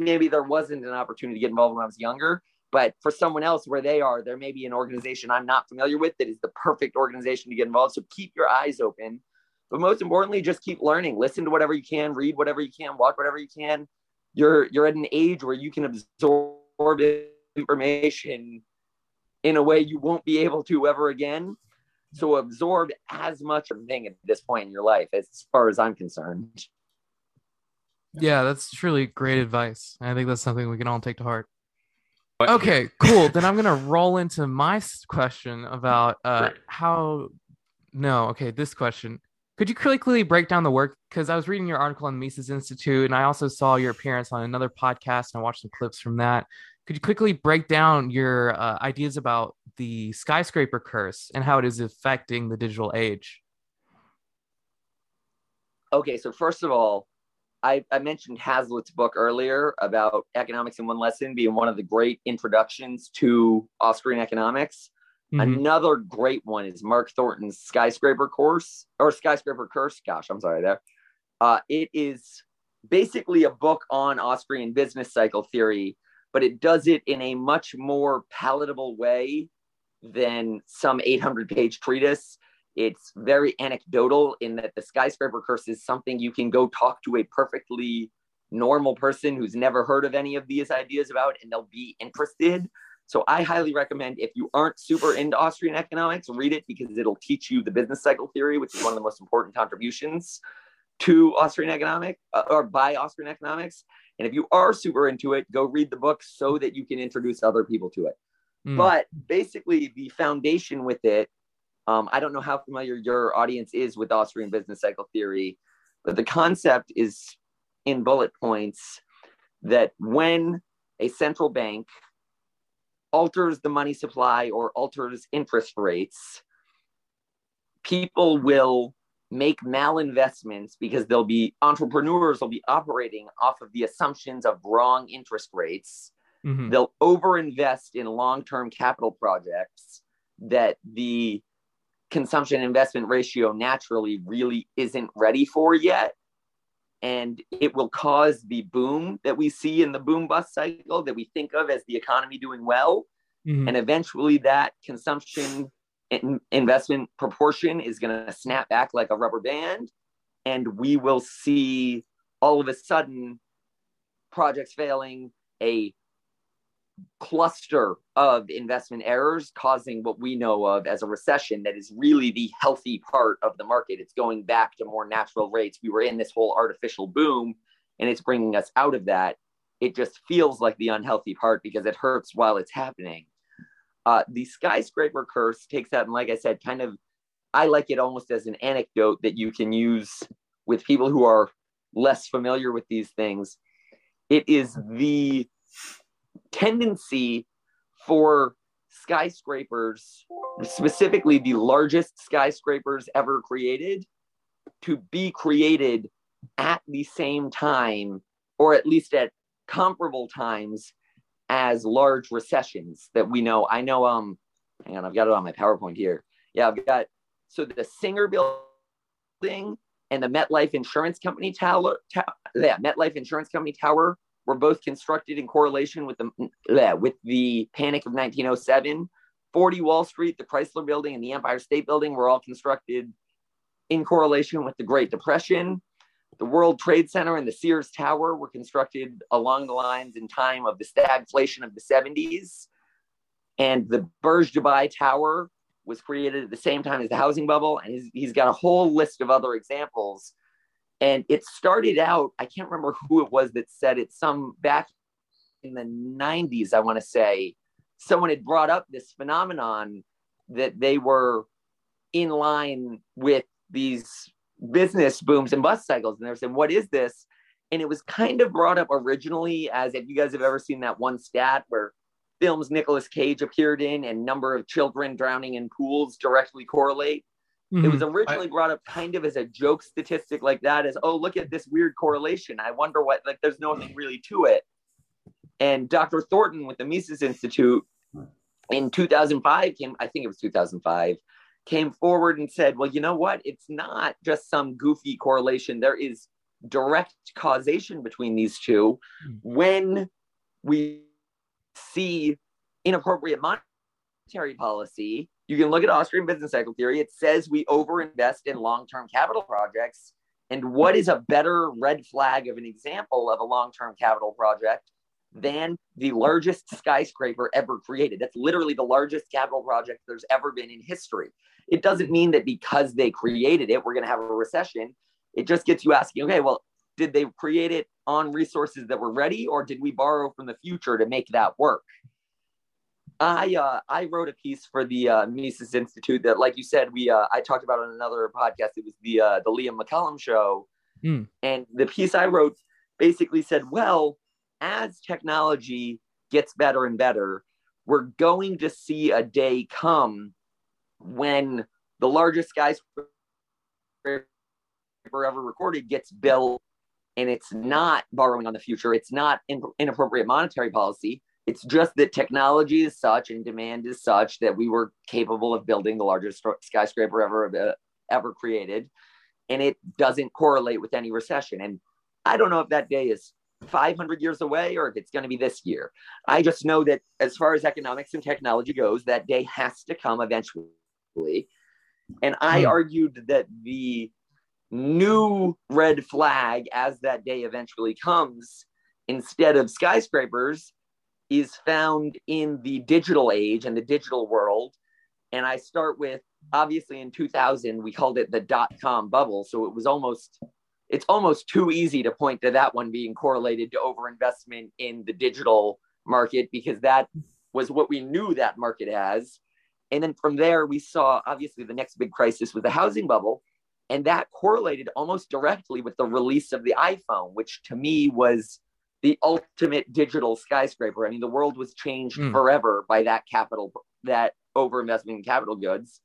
maybe there wasn't an opportunity to get involved when I was younger. But for someone else where they are, there may be an organization I'm not familiar with that is the perfect organization to get involved. So keep your eyes open. But most importantly, just keep learning. Listen to whatever you can, read whatever you can, watch whatever you can. You're you're at an age where you can absorb information in a way you won't be able to ever again. So absorb as much of thing at this point in your life, as far as I'm concerned. Yeah, that's truly great advice. I think that's something we can all take to heart. Okay, cool. then I'm gonna roll into my question about uh, how. No, okay, this question. Could you quickly break down the work? Because I was reading your article on the Mises Institute, and I also saw your appearance on another podcast, and I watched some clips from that. Could you quickly break down your uh, ideas about the skyscraper curse and how it is affecting the digital age? Okay, so first of all, I, I mentioned Hazlitt's book earlier about economics in one lesson being one of the great introductions to Austrian economics. Mm-hmm. Another great one is Mark Thornton's skyscraper course or skyscraper curse. Gosh, I'm sorry there. Uh, it is basically a book on Austrian business cycle theory but it does it in a much more palatable way than some 800 page treatise. It's very anecdotal in that the skyscraper curse is something you can go talk to a perfectly normal person who's never heard of any of these ideas about, and they'll be interested. So I highly recommend if you aren't super into Austrian economics, read it because it'll teach you the business cycle theory, which is one of the most important contributions to Austrian economics uh, or by Austrian economics. And if you are super into it, go read the book so that you can introduce other people to it. Mm. But basically, the foundation with it, um, I don't know how familiar your audience is with Austrian business cycle theory, but the concept is in bullet points that when a central bank alters the money supply or alters interest rates, people will make malinvestments because they'll be entrepreneurs will be operating off of the assumptions of wrong interest rates. Mm-hmm. They'll overinvest in long-term capital projects that the consumption investment ratio naturally really isn't ready for yet. And it will cause the boom that we see in the boom bust cycle that we think of as the economy doing well. Mm-hmm. and eventually that consumption in- investment proportion is going to snap back like a rubber band. And we will see all of a sudden projects failing a cluster of investment errors causing what we know of as a recession that is really the healthy part of the market. It's going back to more natural rates. We were in this whole artificial boom and it's bringing us out of that. It just feels like the unhealthy part because it hurts while it's happening. Uh, the skyscraper curse takes that, and like I said, kind of, I like it almost as an anecdote that you can use with people who are less familiar with these things. It is the tendency for skyscrapers, specifically the largest skyscrapers ever created, to be created at the same time, or at least at comparable times as large recessions that we know. I know, um, hang on, I've got it on my PowerPoint here. Yeah, I've got so the Singer building and the MetLife Insurance Company tower, ta- yeah, MetLife Insurance Company tower were both constructed in correlation with the with the panic of 1907. 40 Wall Street, the Chrysler Building, and the Empire State Building were all constructed in correlation with the Great Depression. The World Trade Center and the Sears Tower were constructed along the lines in time of the stagflation of the 70s. And the Burj Dubai Tower was created at the same time as the housing bubble. And he's, he's got a whole list of other examples and it started out, I can't remember who it was that said it, some back in the 90s, I want to say, someone had brought up this phenomenon that they were in line with these business booms and bust cycles. And they were saying, What is this? And it was kind of brought up originally as if you guys have ever seen that one stat where films Nicolas Cage appeared in and number of children drowning in pools directly correlate. Mm-hmm. It was mm-hmm. originally I, brought up kind of as a joke statistic like that, as oh look at this weird correlation. I wonder what like there's nothing really to it. And Dr. Thornton with the Mises Institute in 2005 came, I think it was 2005, came forward and said, well, you know what? It's not just some goofy correlation. There is direct causation between these two. Mm. When we see inappropriate monetary policy you can look at Austrian business cycle theory. It says we overinvest in long term capital projects. And what is a better red flag of an example of a long term capital project than the largest skyscraper ever created? That's literally the largest capital project there's ever been in history. It doesn't mean that because they created it, we're going to have a recession. It just gets you asking, okay, well, did they create it on resources that were ready or did we borrow from the future to make that work? I uh, I wrote a piece for the uh, Mises Institute that, like you said, we uh, I talked about on another podcast. It was the uh, the Liam McCallum show, mm. and the piece I wrote basically said, well, as technology gets better and better, we're going to see a day come when the largest skyscraper ever recorded gets built, and it's not borrowing on the future. It's not in, inappropriate monetary policy it's just that technology is such and demand is such that we were capable of building the largest skyscraper ever uh, ever created, and it doesn't correlate with any recession. And I don't know if that day is 500 years away or if it's going to be this year. I just know that as far as economics and technology goes, that day has to come eventually. And I mm. argued that the new red flag as that day eventually comes, instead of skyscrapers, is found in the digital age and the digital world. And I start with obviously in 2000, we called it the dot com bubble. So it was almost, it's almost too easy to point to that one being correlated to overinvestment in the digital market because that was what we knew that market as. And then from there, we saw obviously the next big crisis was the housing bubble. And that correlated almost directly with the release of the iPhone, which to me was the ultimate digital skyscraper. I mean, the world was changed mm. forever by that capital, that overinvestment in capital goods.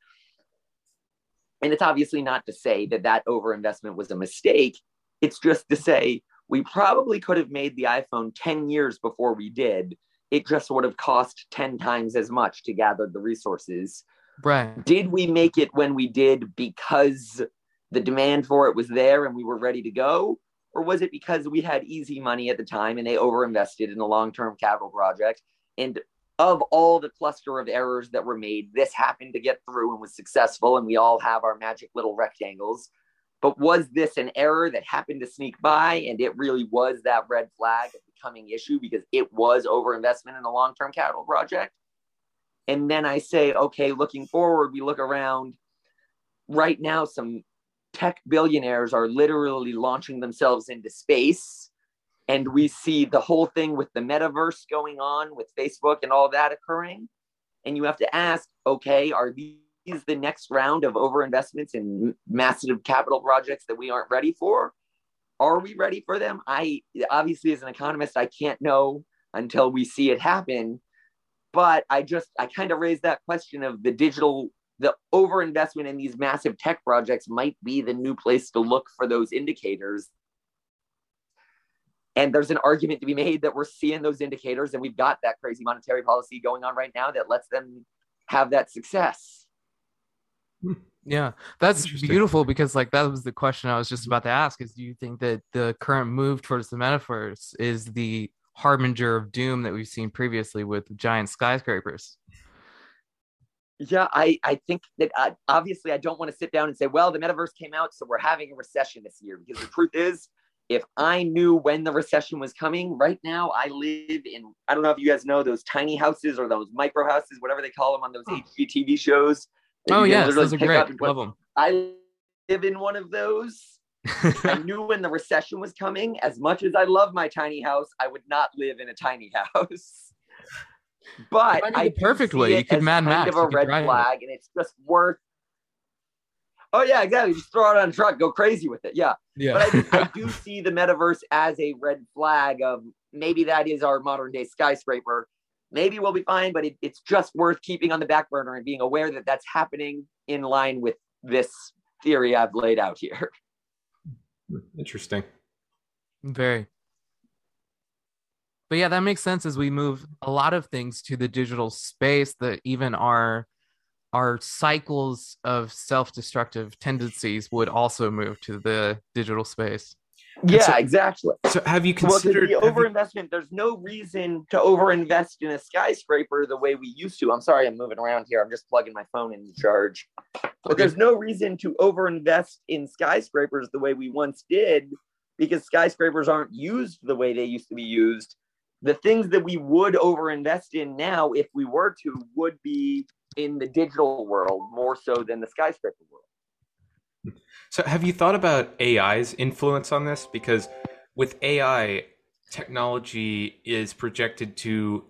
And it's obviously not to say that that overinvestment was a mistake. It's just to say we probably could have made the iPhone 10 years before we did. It just would have cost 10 times as much to gather the resources. Right. Did we make it when we did because the demand for it was there and we were ready to go? Or was it because we had easy money at the time and they overinvested in a long term capital project? And of all the cluster of errors that were made, this happened to get through and was successful, and we all have our magic little rectangles. But was this an error that happened to sneak by and it really was that red flag of becoming issue because it was overinvestment in a long term capital project? And then I say, okay, looking forward, we look around right now, some tech billionaires are literally launching themselves into space. And we see the whole thing with the metaverse going on with Facebook and all that occurring. And you have to ask, okay, are these the next round of overinvestments in massive capital projects that we aren't ready for? Are we ready for them? I obviously, as an economist, I can't know until we see it happen. But I just, I kind of raised that question of the digital the overinvestment in these massive tech projects might be the new place to look for those indicators. And there's an argument to be made that we're seeing those indicators, and we've got that crazy monetary policy going on right now that lets them have that success. Yeah, that's beautiful because, like, that was the question I was just about to ask: is do you think that the current move towards the metaverse is the harbinger of doom that we've seen previously with giant skyscrapers? Yeah, I, I think that uh, obviously I don't want to sit down and say, well, the metaverse came out, so we're having a recession this year. Because the truth is, if I knew when the recession was coming, right now I live in, I don't know if you guys know those tiny houses or those micro houses, whatever they call them on those oh. HGTV shows. Oh, yeah, those are great. Love them. I live in one of those. I knew when the recession was coming. As much as I love my tiny house, I would not live in a tiny house. But I the perfect way you could Mad Max. Of a red flag, it. and it's just worth. Oh yeah, exactly. Just throw it on a truck, go crazy with it. Yeah. Yeah. But I, I do see the metaverse as a red flag of maybe that is our modern day skyscraper. Maybe we'll be fine, but it, it's just worth keeping on the back burner and being aware that that's happening in line with this theory I've laid out here. Hmm, interesting. Very but yeah, that makes sense as we move a lot of things to the digital space that even our our cycles of self-destructive tendencies would also move to the digital space. Yeah, so, exactly. So have you considered well, the overinvestment? You... There's no reason to overinvest in a skyscraper the way we used to. I'm sorry, I'm moving around here. I'm just plugging my phone into charge. But okay. there's no reason to overinvest in skyscrapers the way we once did because skyscrapers aren't used the way they used to be used the things that we would overinvest in now, if we were to, would be in the digital world more so than the skyscraper world. So, have you thought about AI's influence on this? Because with AI, technology is projected to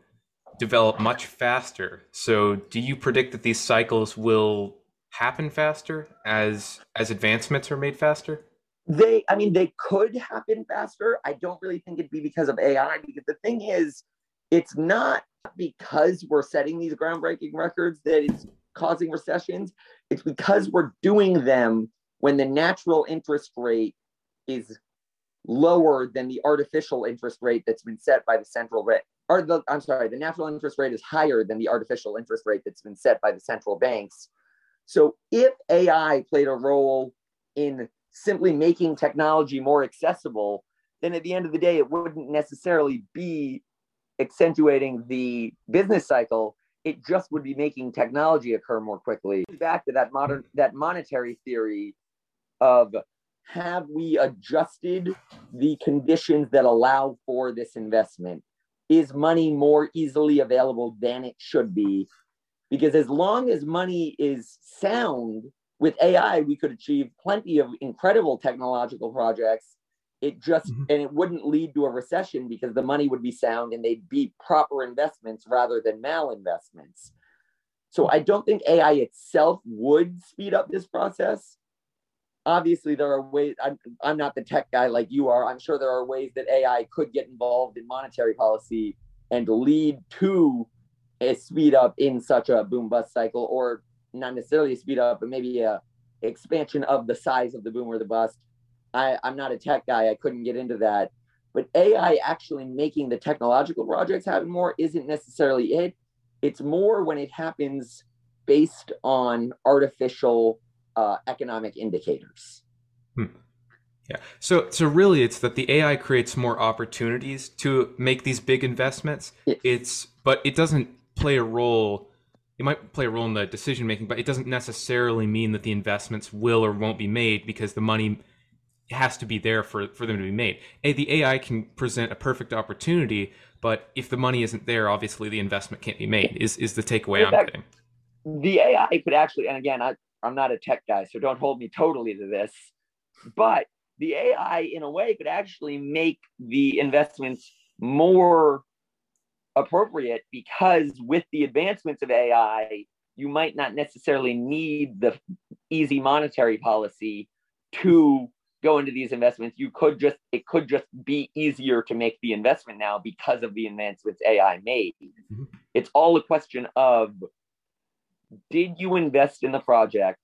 develop much faster. So, do you predict that these cycles will happen faster as as advancements are made faster? They i mean they could happen faster. I don't really think it'd be because of ai because the thing is it's not because we're setting these groundbreaking records that it's causing recessions. It's because we're doing them when the natural interest rate is lower than the artificial interest rate that's been set by the central bank or the i'm sorry the natural interest rate is higher than the artificial interest rate that's been set by the central banks. So if ai played a role in simply making technology more accessible, then at the end of the day, it wouldn't necessarily be accentuating the business cycle. It just would be making technology occur more quickly. Back to that modern that monetary theory of have we adjusted the conditions that allow for this investment? is money more easily available than it should be? Because as long as money is sound, with AI, we could achieve plenty of incredible technological projects. It just, mm-hmm. and it wouldn't lead to a recession because the money would be sound and they'd be proper investments rather than malinvestments. So I don't think AI itself would speed up this process. Obviously, there are ways, I'm, I'm not the tech guy like you are. I'm sure there are ways that AI could get involved in monetary policy and lead to a speed up in such a boom bust cycle or not necessarily a speed up, but maybe a expansion of the size of the boom or the bust. I, I'm not a tech guy. I couldn't get into that. But AI actually making the technological projects happen more isn't necessarily it. It's more when it happens based on artificial uh, economic indicators. Hmm. Yeah. So so really it's that the AI creates more opportunities to make these big investments. It's but it doesn't play a role it might play a role in the decision making, but it doesn't necessarily mean that the investments will or won't be made because the money has to be there for, for them to be made. A, the AI can present a perfect opportunity, but if the money isn't there, obviously the investment can't be made. Is is the takeaway I'm getting? The AI could actually, and again, I, I'm not a tech guy, so don't hold me totally to this, but the AI, in a way, could actually make the investments more appropriate because with the advancements of AI, you might not necessarily need the easy monetary policy to go into these investments. You could just, it could just be easier to make the investment now because of the advancements AI made. Mm-hmm. It's all a question of did you invest in the project?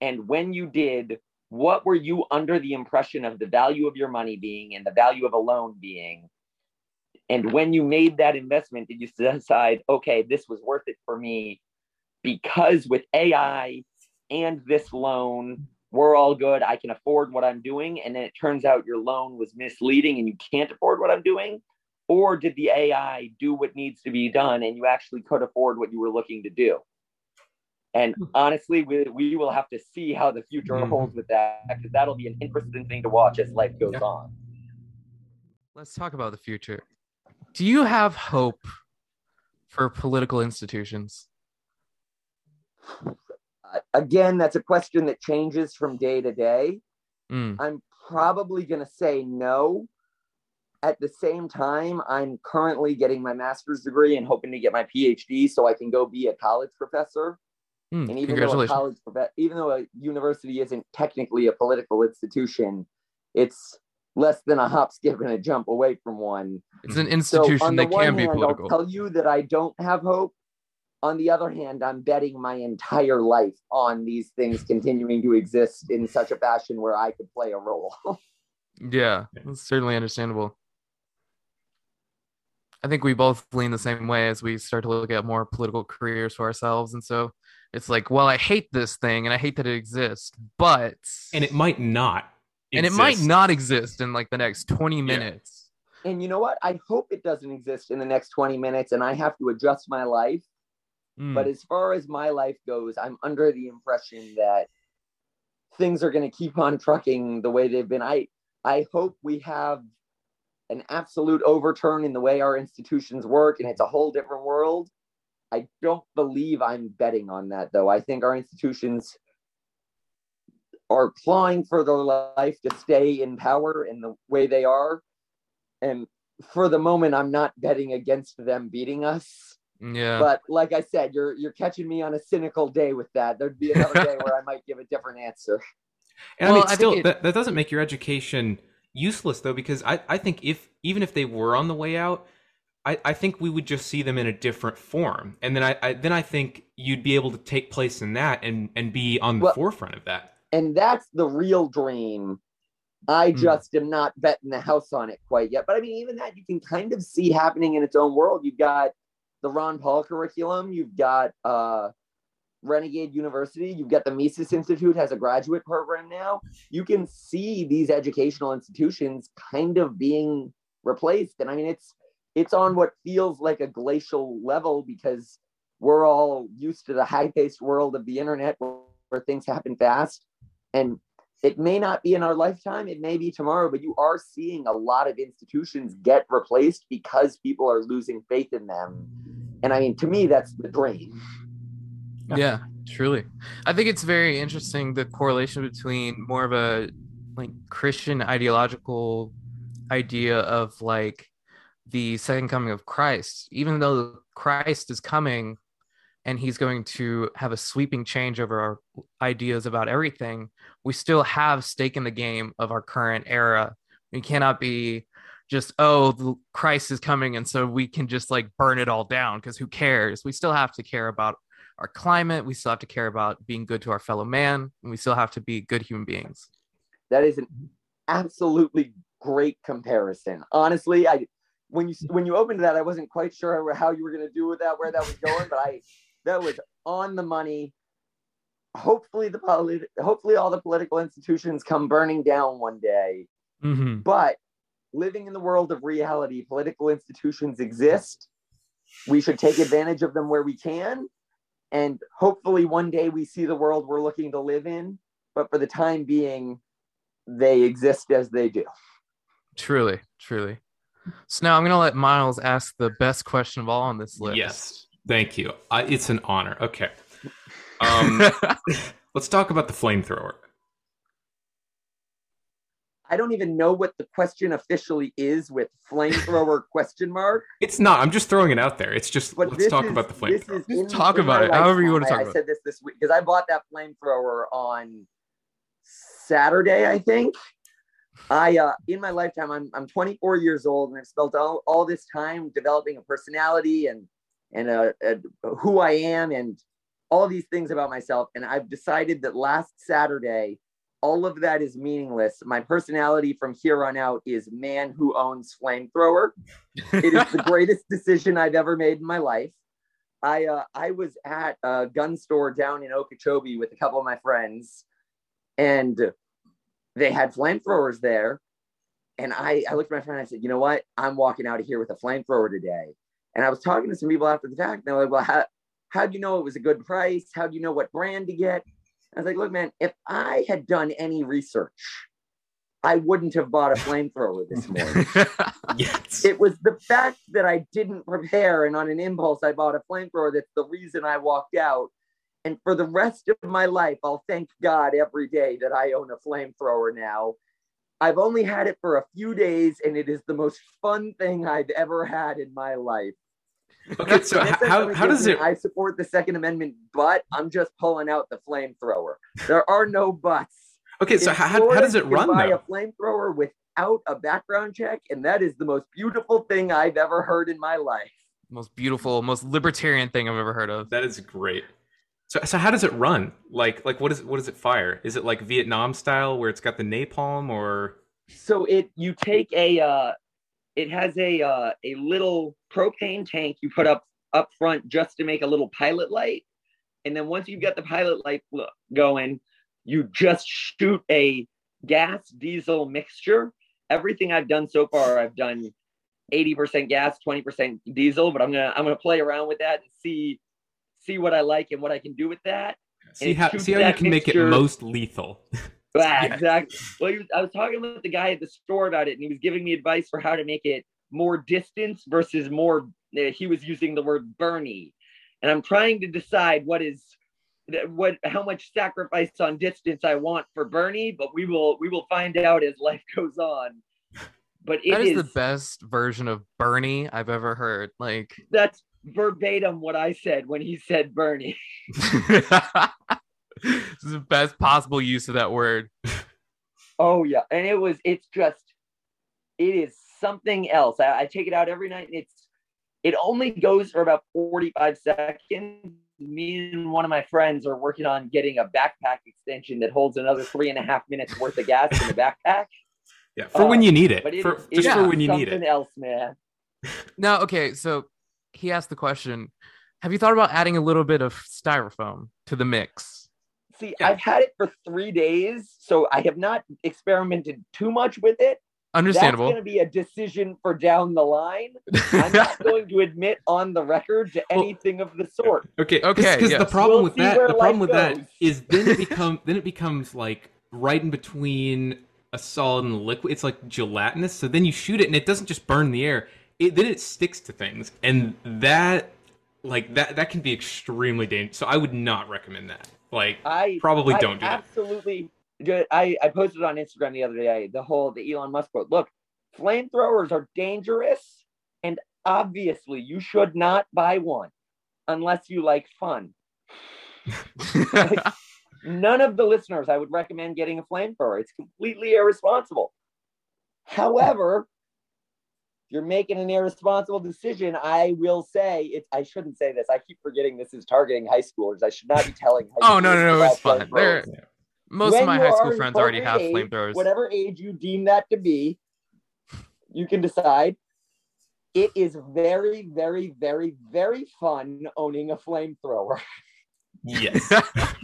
And when you did, what were you under the impression of the value of your money being and the value of a loan being? And when you made that investment, did you decide, okay, this was worth it for me? Because with AI and this loan, we're all good. I can afford what I'm doing. And then it turns out your loan was misleading and you can't afford what I'm doing. Or did the AI do what needs to be done and you actually could afford what you were looking to do? And hmm. honestly, we, we will have to see how the future mm-hmm. holds with that because that'll be an interesting thing to watch as life goes yeah. on. Let's talk about the future do you have hope for political institutions? Again, that's a question that changes from day to day. Mm. I'm probably going to say no. At the same time, I'm currently getting my master's degree and hoping to get my PhD so I can go be a college professor. Mm, and even though a college, even though a university isn't technically a political institution, it's less than a hop, skip, and a jump away from one. It's an institution so that can be political. I'll tell you that I don't have hope. On the other hand, I'm betting my entire life on these things continuing to exist in such a fashion where I could play a role. yeah, that's certainly understandable. I think we both lean the same way as we start to look at more political careers for ourselves. And so it's like, well, I hate this thing and I hate that it exists, but. And it might not and it might not exist in like the next 20 minutes. Yeah. And you know what? I hope it doesn't exist in the next 20 minutes and I have to adjust my life. Mm. But as far as my life goes, I'm under the impression that things are going to keep on trucking the way they've been. I I hope we have an absolute overturn in the way our institutions work and it's a whole different world. I don't believe I'm betting on that though. I think our institutions are clawing for their life to stay in power in the way they are. And for the moment, I'm not betting against them beating us. Yeah. But like I said, you're you're catching me on a cynical day with that. There'd be another day where I might give a different answer. And well, I mean, still, it... that, that doesn't make your education useless though, because I, I think if even if they were on the way out, I, I think we would just see them in a different form. And then I, I then I think you'd be able to take place in that and, and be on the well, forefront of that and that's the real dream. I hmm. just mm. am not betting the house on it quite yet. But I mean, even that you can kind of see happening in its own world. You've got the Ron Paul curriculum, you've got uh, Renegade University, you've got the Mises Institute has a graduate program now. You can see these educational institutions kind of being replaced. And I mean, it's it's on what feels like a glacial level because we're all used to the high-paced world of the internet where, where things happen fast and it may not be in our lifetime, it may be tomorrow, but you are seeing a lot of institutions get replaced because people are losing faith in them. And I mean, to me, that's the dream. Yeah, truly. I think it's very interesting the correlation between more of a like Christian ideological idea of like the second coming of Christ, even though Christ is coming and he's going to have a sweeping change over our ideas about everything, we still have stake in the game of our current era. We cannot be just, oh, Christ is coming, and so we can just like burn it all down because who cares? We still have to care about our climate. We still have to care about being good to our fellow man, and we still have to be good human beings. That is an absolutely great comparison. Honestly, I when you when you opened that, I wasn't quite sure how you were going to do with that, where that was going, but I that was on the money. Hopefully, the polit- hopefully all the political institutions come burning down one day. Mm-hmm. But living in the world of reality, political institutions exist. We should take advantage of them where we can, and hopefully one day we see the world we're looking to live in. But for the time being, they exist as they do. Truly, truly. So now I'm going to let Miles ask the best question of all on this list. Yes, thank you. I, it's an honor. Okay. Um, let's talk about the flamethrower. I don't even know what the question officially is with flamethrower question mark. It's not. I'm just throwing it out there. It's just But let's talk is- about the this flamethrower. is talk about it, however you wanna talk I, about I said this this week because I bought that flamethrower on Saturday, I think. I uh, in my lifetime, I'm I'm 24 years old, and I've spent all, all this time developing a personality and and uh, uh, who I am and all these things about myself. And I've decided that last Saturday, all of that is meaningless. My personality from here on out is man who owns flamethrower. It is the greatest decision I've ever made in my life. I uh, I was at a gun store down in Okeechobee with a couple of my friends, and they had flamethrowers there. And I, I looked at my friend and I said, you know what? I'm walking out of here with a flamethrower today. And I was talking to some people after the fact, and they're like, well, how, how do you know it was a good price? How do you know what brand to get? I was like, look, man, if I had done any research, I wouldn't have bought a flamethrower this morning. yes. it was the fact that I didn't prepare and on an impulse I bought a flamethrower that's the reason I walked out. And for the rest of my life, I'll thank God every day that I own a flamethrower now. I've only had it for a few days, and it is the most fun thing I've ever had in my life. Okay, so And h- it how, how does it I support the Second Amendment, but I'm just pulling out the flamethrower. There are no buts. Okay, so how, how, how does it run buy though? a flamethrower without a background check, and that is the most beautiful thing I've ever heard in my life. most beautiful, most libertarian thing I've ever heard of. That is great. So so how does it run? Like like what is what does it fire? Is it like Vietnam style where it's got the napalm or So it you take a uh, it has a uh, a little propane tank you put up up front just to make a little pilot light, and then once you've got the pilot light going, you just shoot a gas diesel mixture. Everything I've done so far, I've done 80% gas, 20% diesel, but I'm gonna I'm gonna play around with that and see see what I like and what I can do with that. see how see how you can make it most lethal? Yeah, exactly. Well, he was, I was talking with the guy at the store about it, and he was giving me advice for how to make it more distance versus more. Uh, he was using the word Bernie, and I'm trying to decide what is what how much sacrifice on distance I want for Bernie, but we will we will find out as life goes on. But it That is, is the best version of Bernie I've ever heard. Like, that's verbatim what I said when he said Bernie. this is the best possible use of that word. Oh yeah, and it was. It's just. It is something else. I, I take it out every night, and it's. It only goes for about forty-five seconds. Me and one of my friends are working on getting a backpack extension that holds another three and a half minutes worth of gas in the backpack. Yeah, for when you need it. But it for, is- just it for when you need it. something it. else, man. Now, okay, so he asked the question Have you thought about adding a little bit of styrofoam to the mix? See, Yeah. I've had it for three days, so I have not experimented too much with it. Understandable. That's going to be a decision for down the line. I'm not going to admit on the record to Well- anything of the sort. Okay, Okay, because yes. the problem We'll with that, the problem with that goes. is then it become then it becomes like right in between a solid and liquid. It's like gelatinous. So then you shoot it, and it doesn't just burn the air. It then it sticks to things, and that like that that can be extremely dangerous. So I would not recommend that. Like I probably I don't do that. absolutely. I I posted on Instagram the other day the whole the Elon Musk quote. Look, flamethrowers are dangerous, and obviously you should not buy one unless you like fun. None of the listeners I would recommend getting a flamethrower. It's completely irresponsible. However, you're making an irresponsible decision, I will say it. I shouldn't say this. I keep forgetting this is targeting high schoolers. I should not be telling. High oh no, no, no, schoolers it's about fine. They're, most When of my high school friends already have age, flamethrowers. Whatever age you deem that to be, you can decide. It is very, very, very, very fun owning a flamethrower. Yes.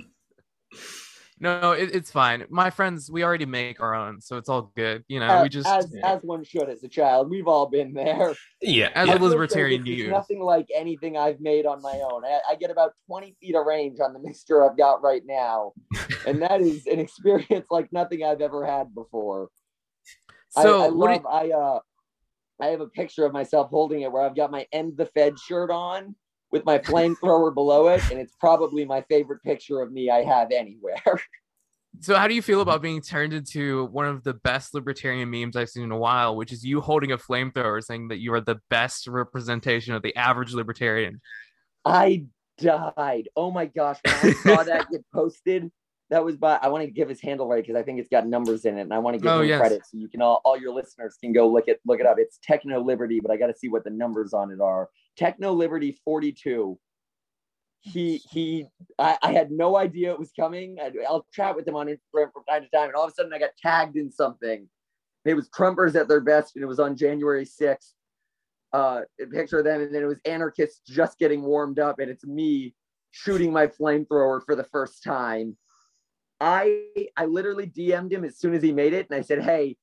no, it, it's fine. My friends, we already make our own, so it's all good. You know, we just as yeah. as one should as a child. We've all been there. yeah. As I a will say libertarian you. nothing like anything I've made on my own. I, I get about 20 feet of range on the mixture I've got right now. and that is an experience like nothing I've ever had before. so I, I what do love I uh I have a picture of myself holding it where I've got my end the Fed shirt on with my flamethrower below it, and it's probably my favorite picture of me I have anywhere. So how do you feel about being turned into one of the best libertarian memes I've seen in a while, which is you holding a flamethrower saying that you are the best representation of the average libertarian? I died. Oh my gosh, when I saw that get posted, that was by I want to give his handle right because I think it's got numbers in it, and I want to give Oh, him yes. credit so you can all all your listeners can go look it look it up. It's Techno Liberty, but I got to see what the numbers on it are. Techno Liberty 42. He he I, I had no idea it was coming. I, I'll chat with him on Instagram from time to time, and all of a sudden I got tagged in something. It was Trumpers at their best, and it was on January 6th. Uh, a picture of them, and then it was anarchists just getting warmed up, and it's me shooting my flamethrower for the first time. I I literally DM'd him as soon as he made it, and I said, "Hey,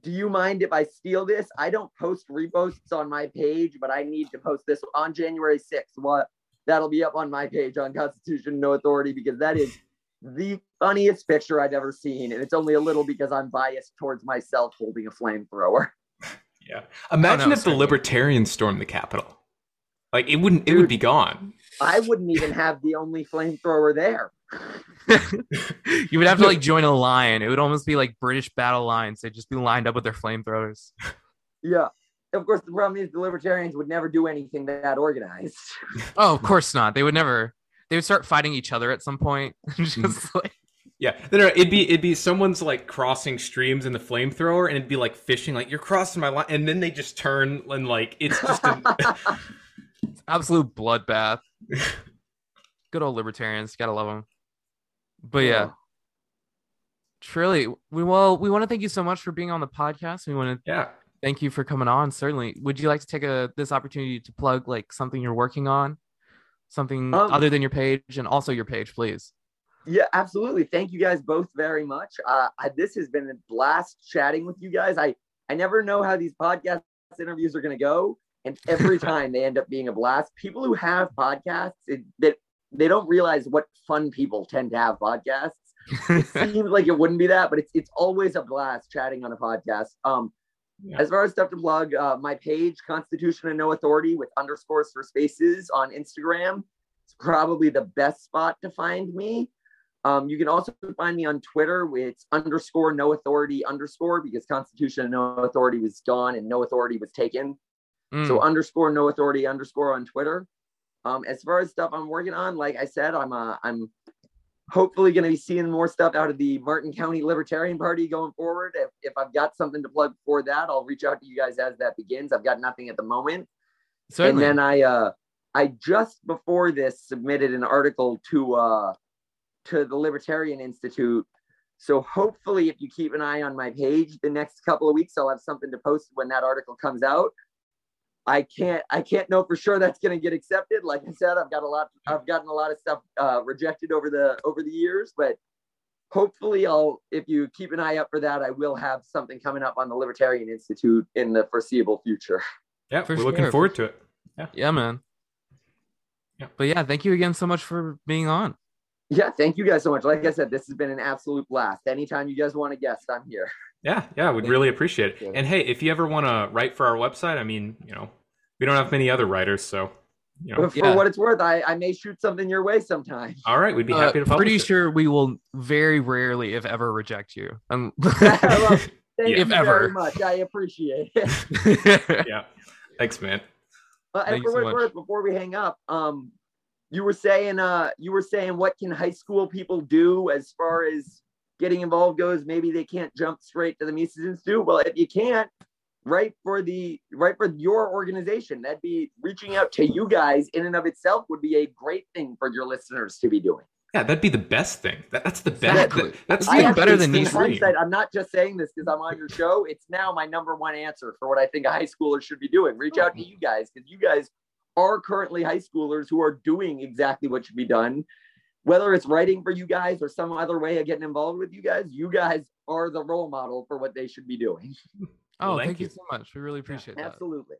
do you mind if I steal this? I don't post reposts on my page, but I need to post this on January 6th. What that'll be up on my page on Constitution No Authority because that is the funniest picture I've ever seen, and it's only a little because I'm biased towards myself holding a flamethrower. Yeah. Imagine oh, no, if the libertarians stormed the Capitol. Like it wouldn't. It would be gone. I wouldn't even have the only flamethrower there. you would have to like join a line. It would almost be like British battle lines. They'd just be lined up with their flamethrowers. Yeah. Of course, the problem is the libertarians would never do anything that organized. Oh, of course not. They would never. They would start fighting each other at some point. Hmm. just like Yeah, no, no, it'd be it'd be someone's like crossing streams in the flamethrower, and it'd be like fishing, like you're crossing my line, and then they just turn and like it's just a, absolute bloodbath. Good old libertarians, gotta love them. But yeah, truly, we well, we want to thank you so much for being on the podcast. We want to yeah. thank you for coming on. Certainly, would you like to take a this opportunity to plug like something you're working on, something Um, other than your page, and also your page, please? Yeah, absolutely. Thank you guys both very much. Uh, I, this has been a blast chatting with you guys. I I never know how these podcast interviews are going to go, and every time they end up being a blast. People who have podcasts, it, that they don't realize what fun people tend to have podcasts. It seems like it wouldn't be that, but it's it's always a blast chatting on a podcast. Um, Yeah. as far as stuff to plug, uh, my page, Constitution and No Authority, with underscores for spaces on Instagram. It's probably the best spot to find me. Um, you can also find me on Twitter. It's underscore no authority underscore because Constitution and no authority was gone and no authority was taken. Mm. So underscore no authority underscore on Twitter. Um, as far as stuff I'm working on, like I said, I'm uh, I'm hopefully going to be seeing more stuff out of the Martin County Libertarian Party going forward. If, if I've got something to plug for that, I'll reach out to you guys as that begins. I've got nothing at the moment. Certainly. And then I uh I just before this submitted an article to uh to the Libertarian Institute. So hopefully if you keep an eye on my page the next couple of weeks I'll have something to post when that article comes out. I can't I can't know for sure that's going to get accepted. Like I said, I've got a lot I've gotten a lot of stuff uh rejected over the over the years, but hopefully I'll if you keep an eye up for that I will have something coming up on the Libertarian Institute in the foreseeable future. Yeah, For we're looking forward to it. yeah, yeah, man. Yeah. But yeah, thank you again so much for being on. Yeah, thank you guys so much. Like I said, this has been an absolute blast. Anytime you guys want a guest, I'm here. Yeah, yeah, we'd really appreciate it. And hey, if you ever want to write for our website, I mean, you know, we don't have many other writers, so you know. For Yeah. what it's worth, I, I may shoot something your way sometime. All right, we'd be Uh, happy to publish pretty it. sure we will very rarely, if ever, reject you. Um, Well, Thank If you ever. very much. I appreciate it. Yeah, thanks, man. Uh, and Thank for what it's worth, before we hang up, um, you were saying, uh, you were saying, what can high school people do as far as getting involved goes? Maybe they can't jump straight to the Mises Institute. Well, if you can't, write for the write for your organization. That'd be reaching out to you guys in and of itself would be a great thing for your listeners to be doing. Yeah, that'd be the best thing. That, that's the best. Exactly. that- that's even better than thing in Nice for you. hindsight, I'm not just saying this because I'm on your show. It's now my number one answer for what I think a high schooler should be doing. Reach out to hmm. you guys because you guys are currently high schoolers who are doing exactly what should be done. Whether it's writing for you guys or some other way of getting involved with you guys, you guys are the role model for what they should be doing. oh, Well, thank thank you you. so much. We really appreciate that. Absolutely.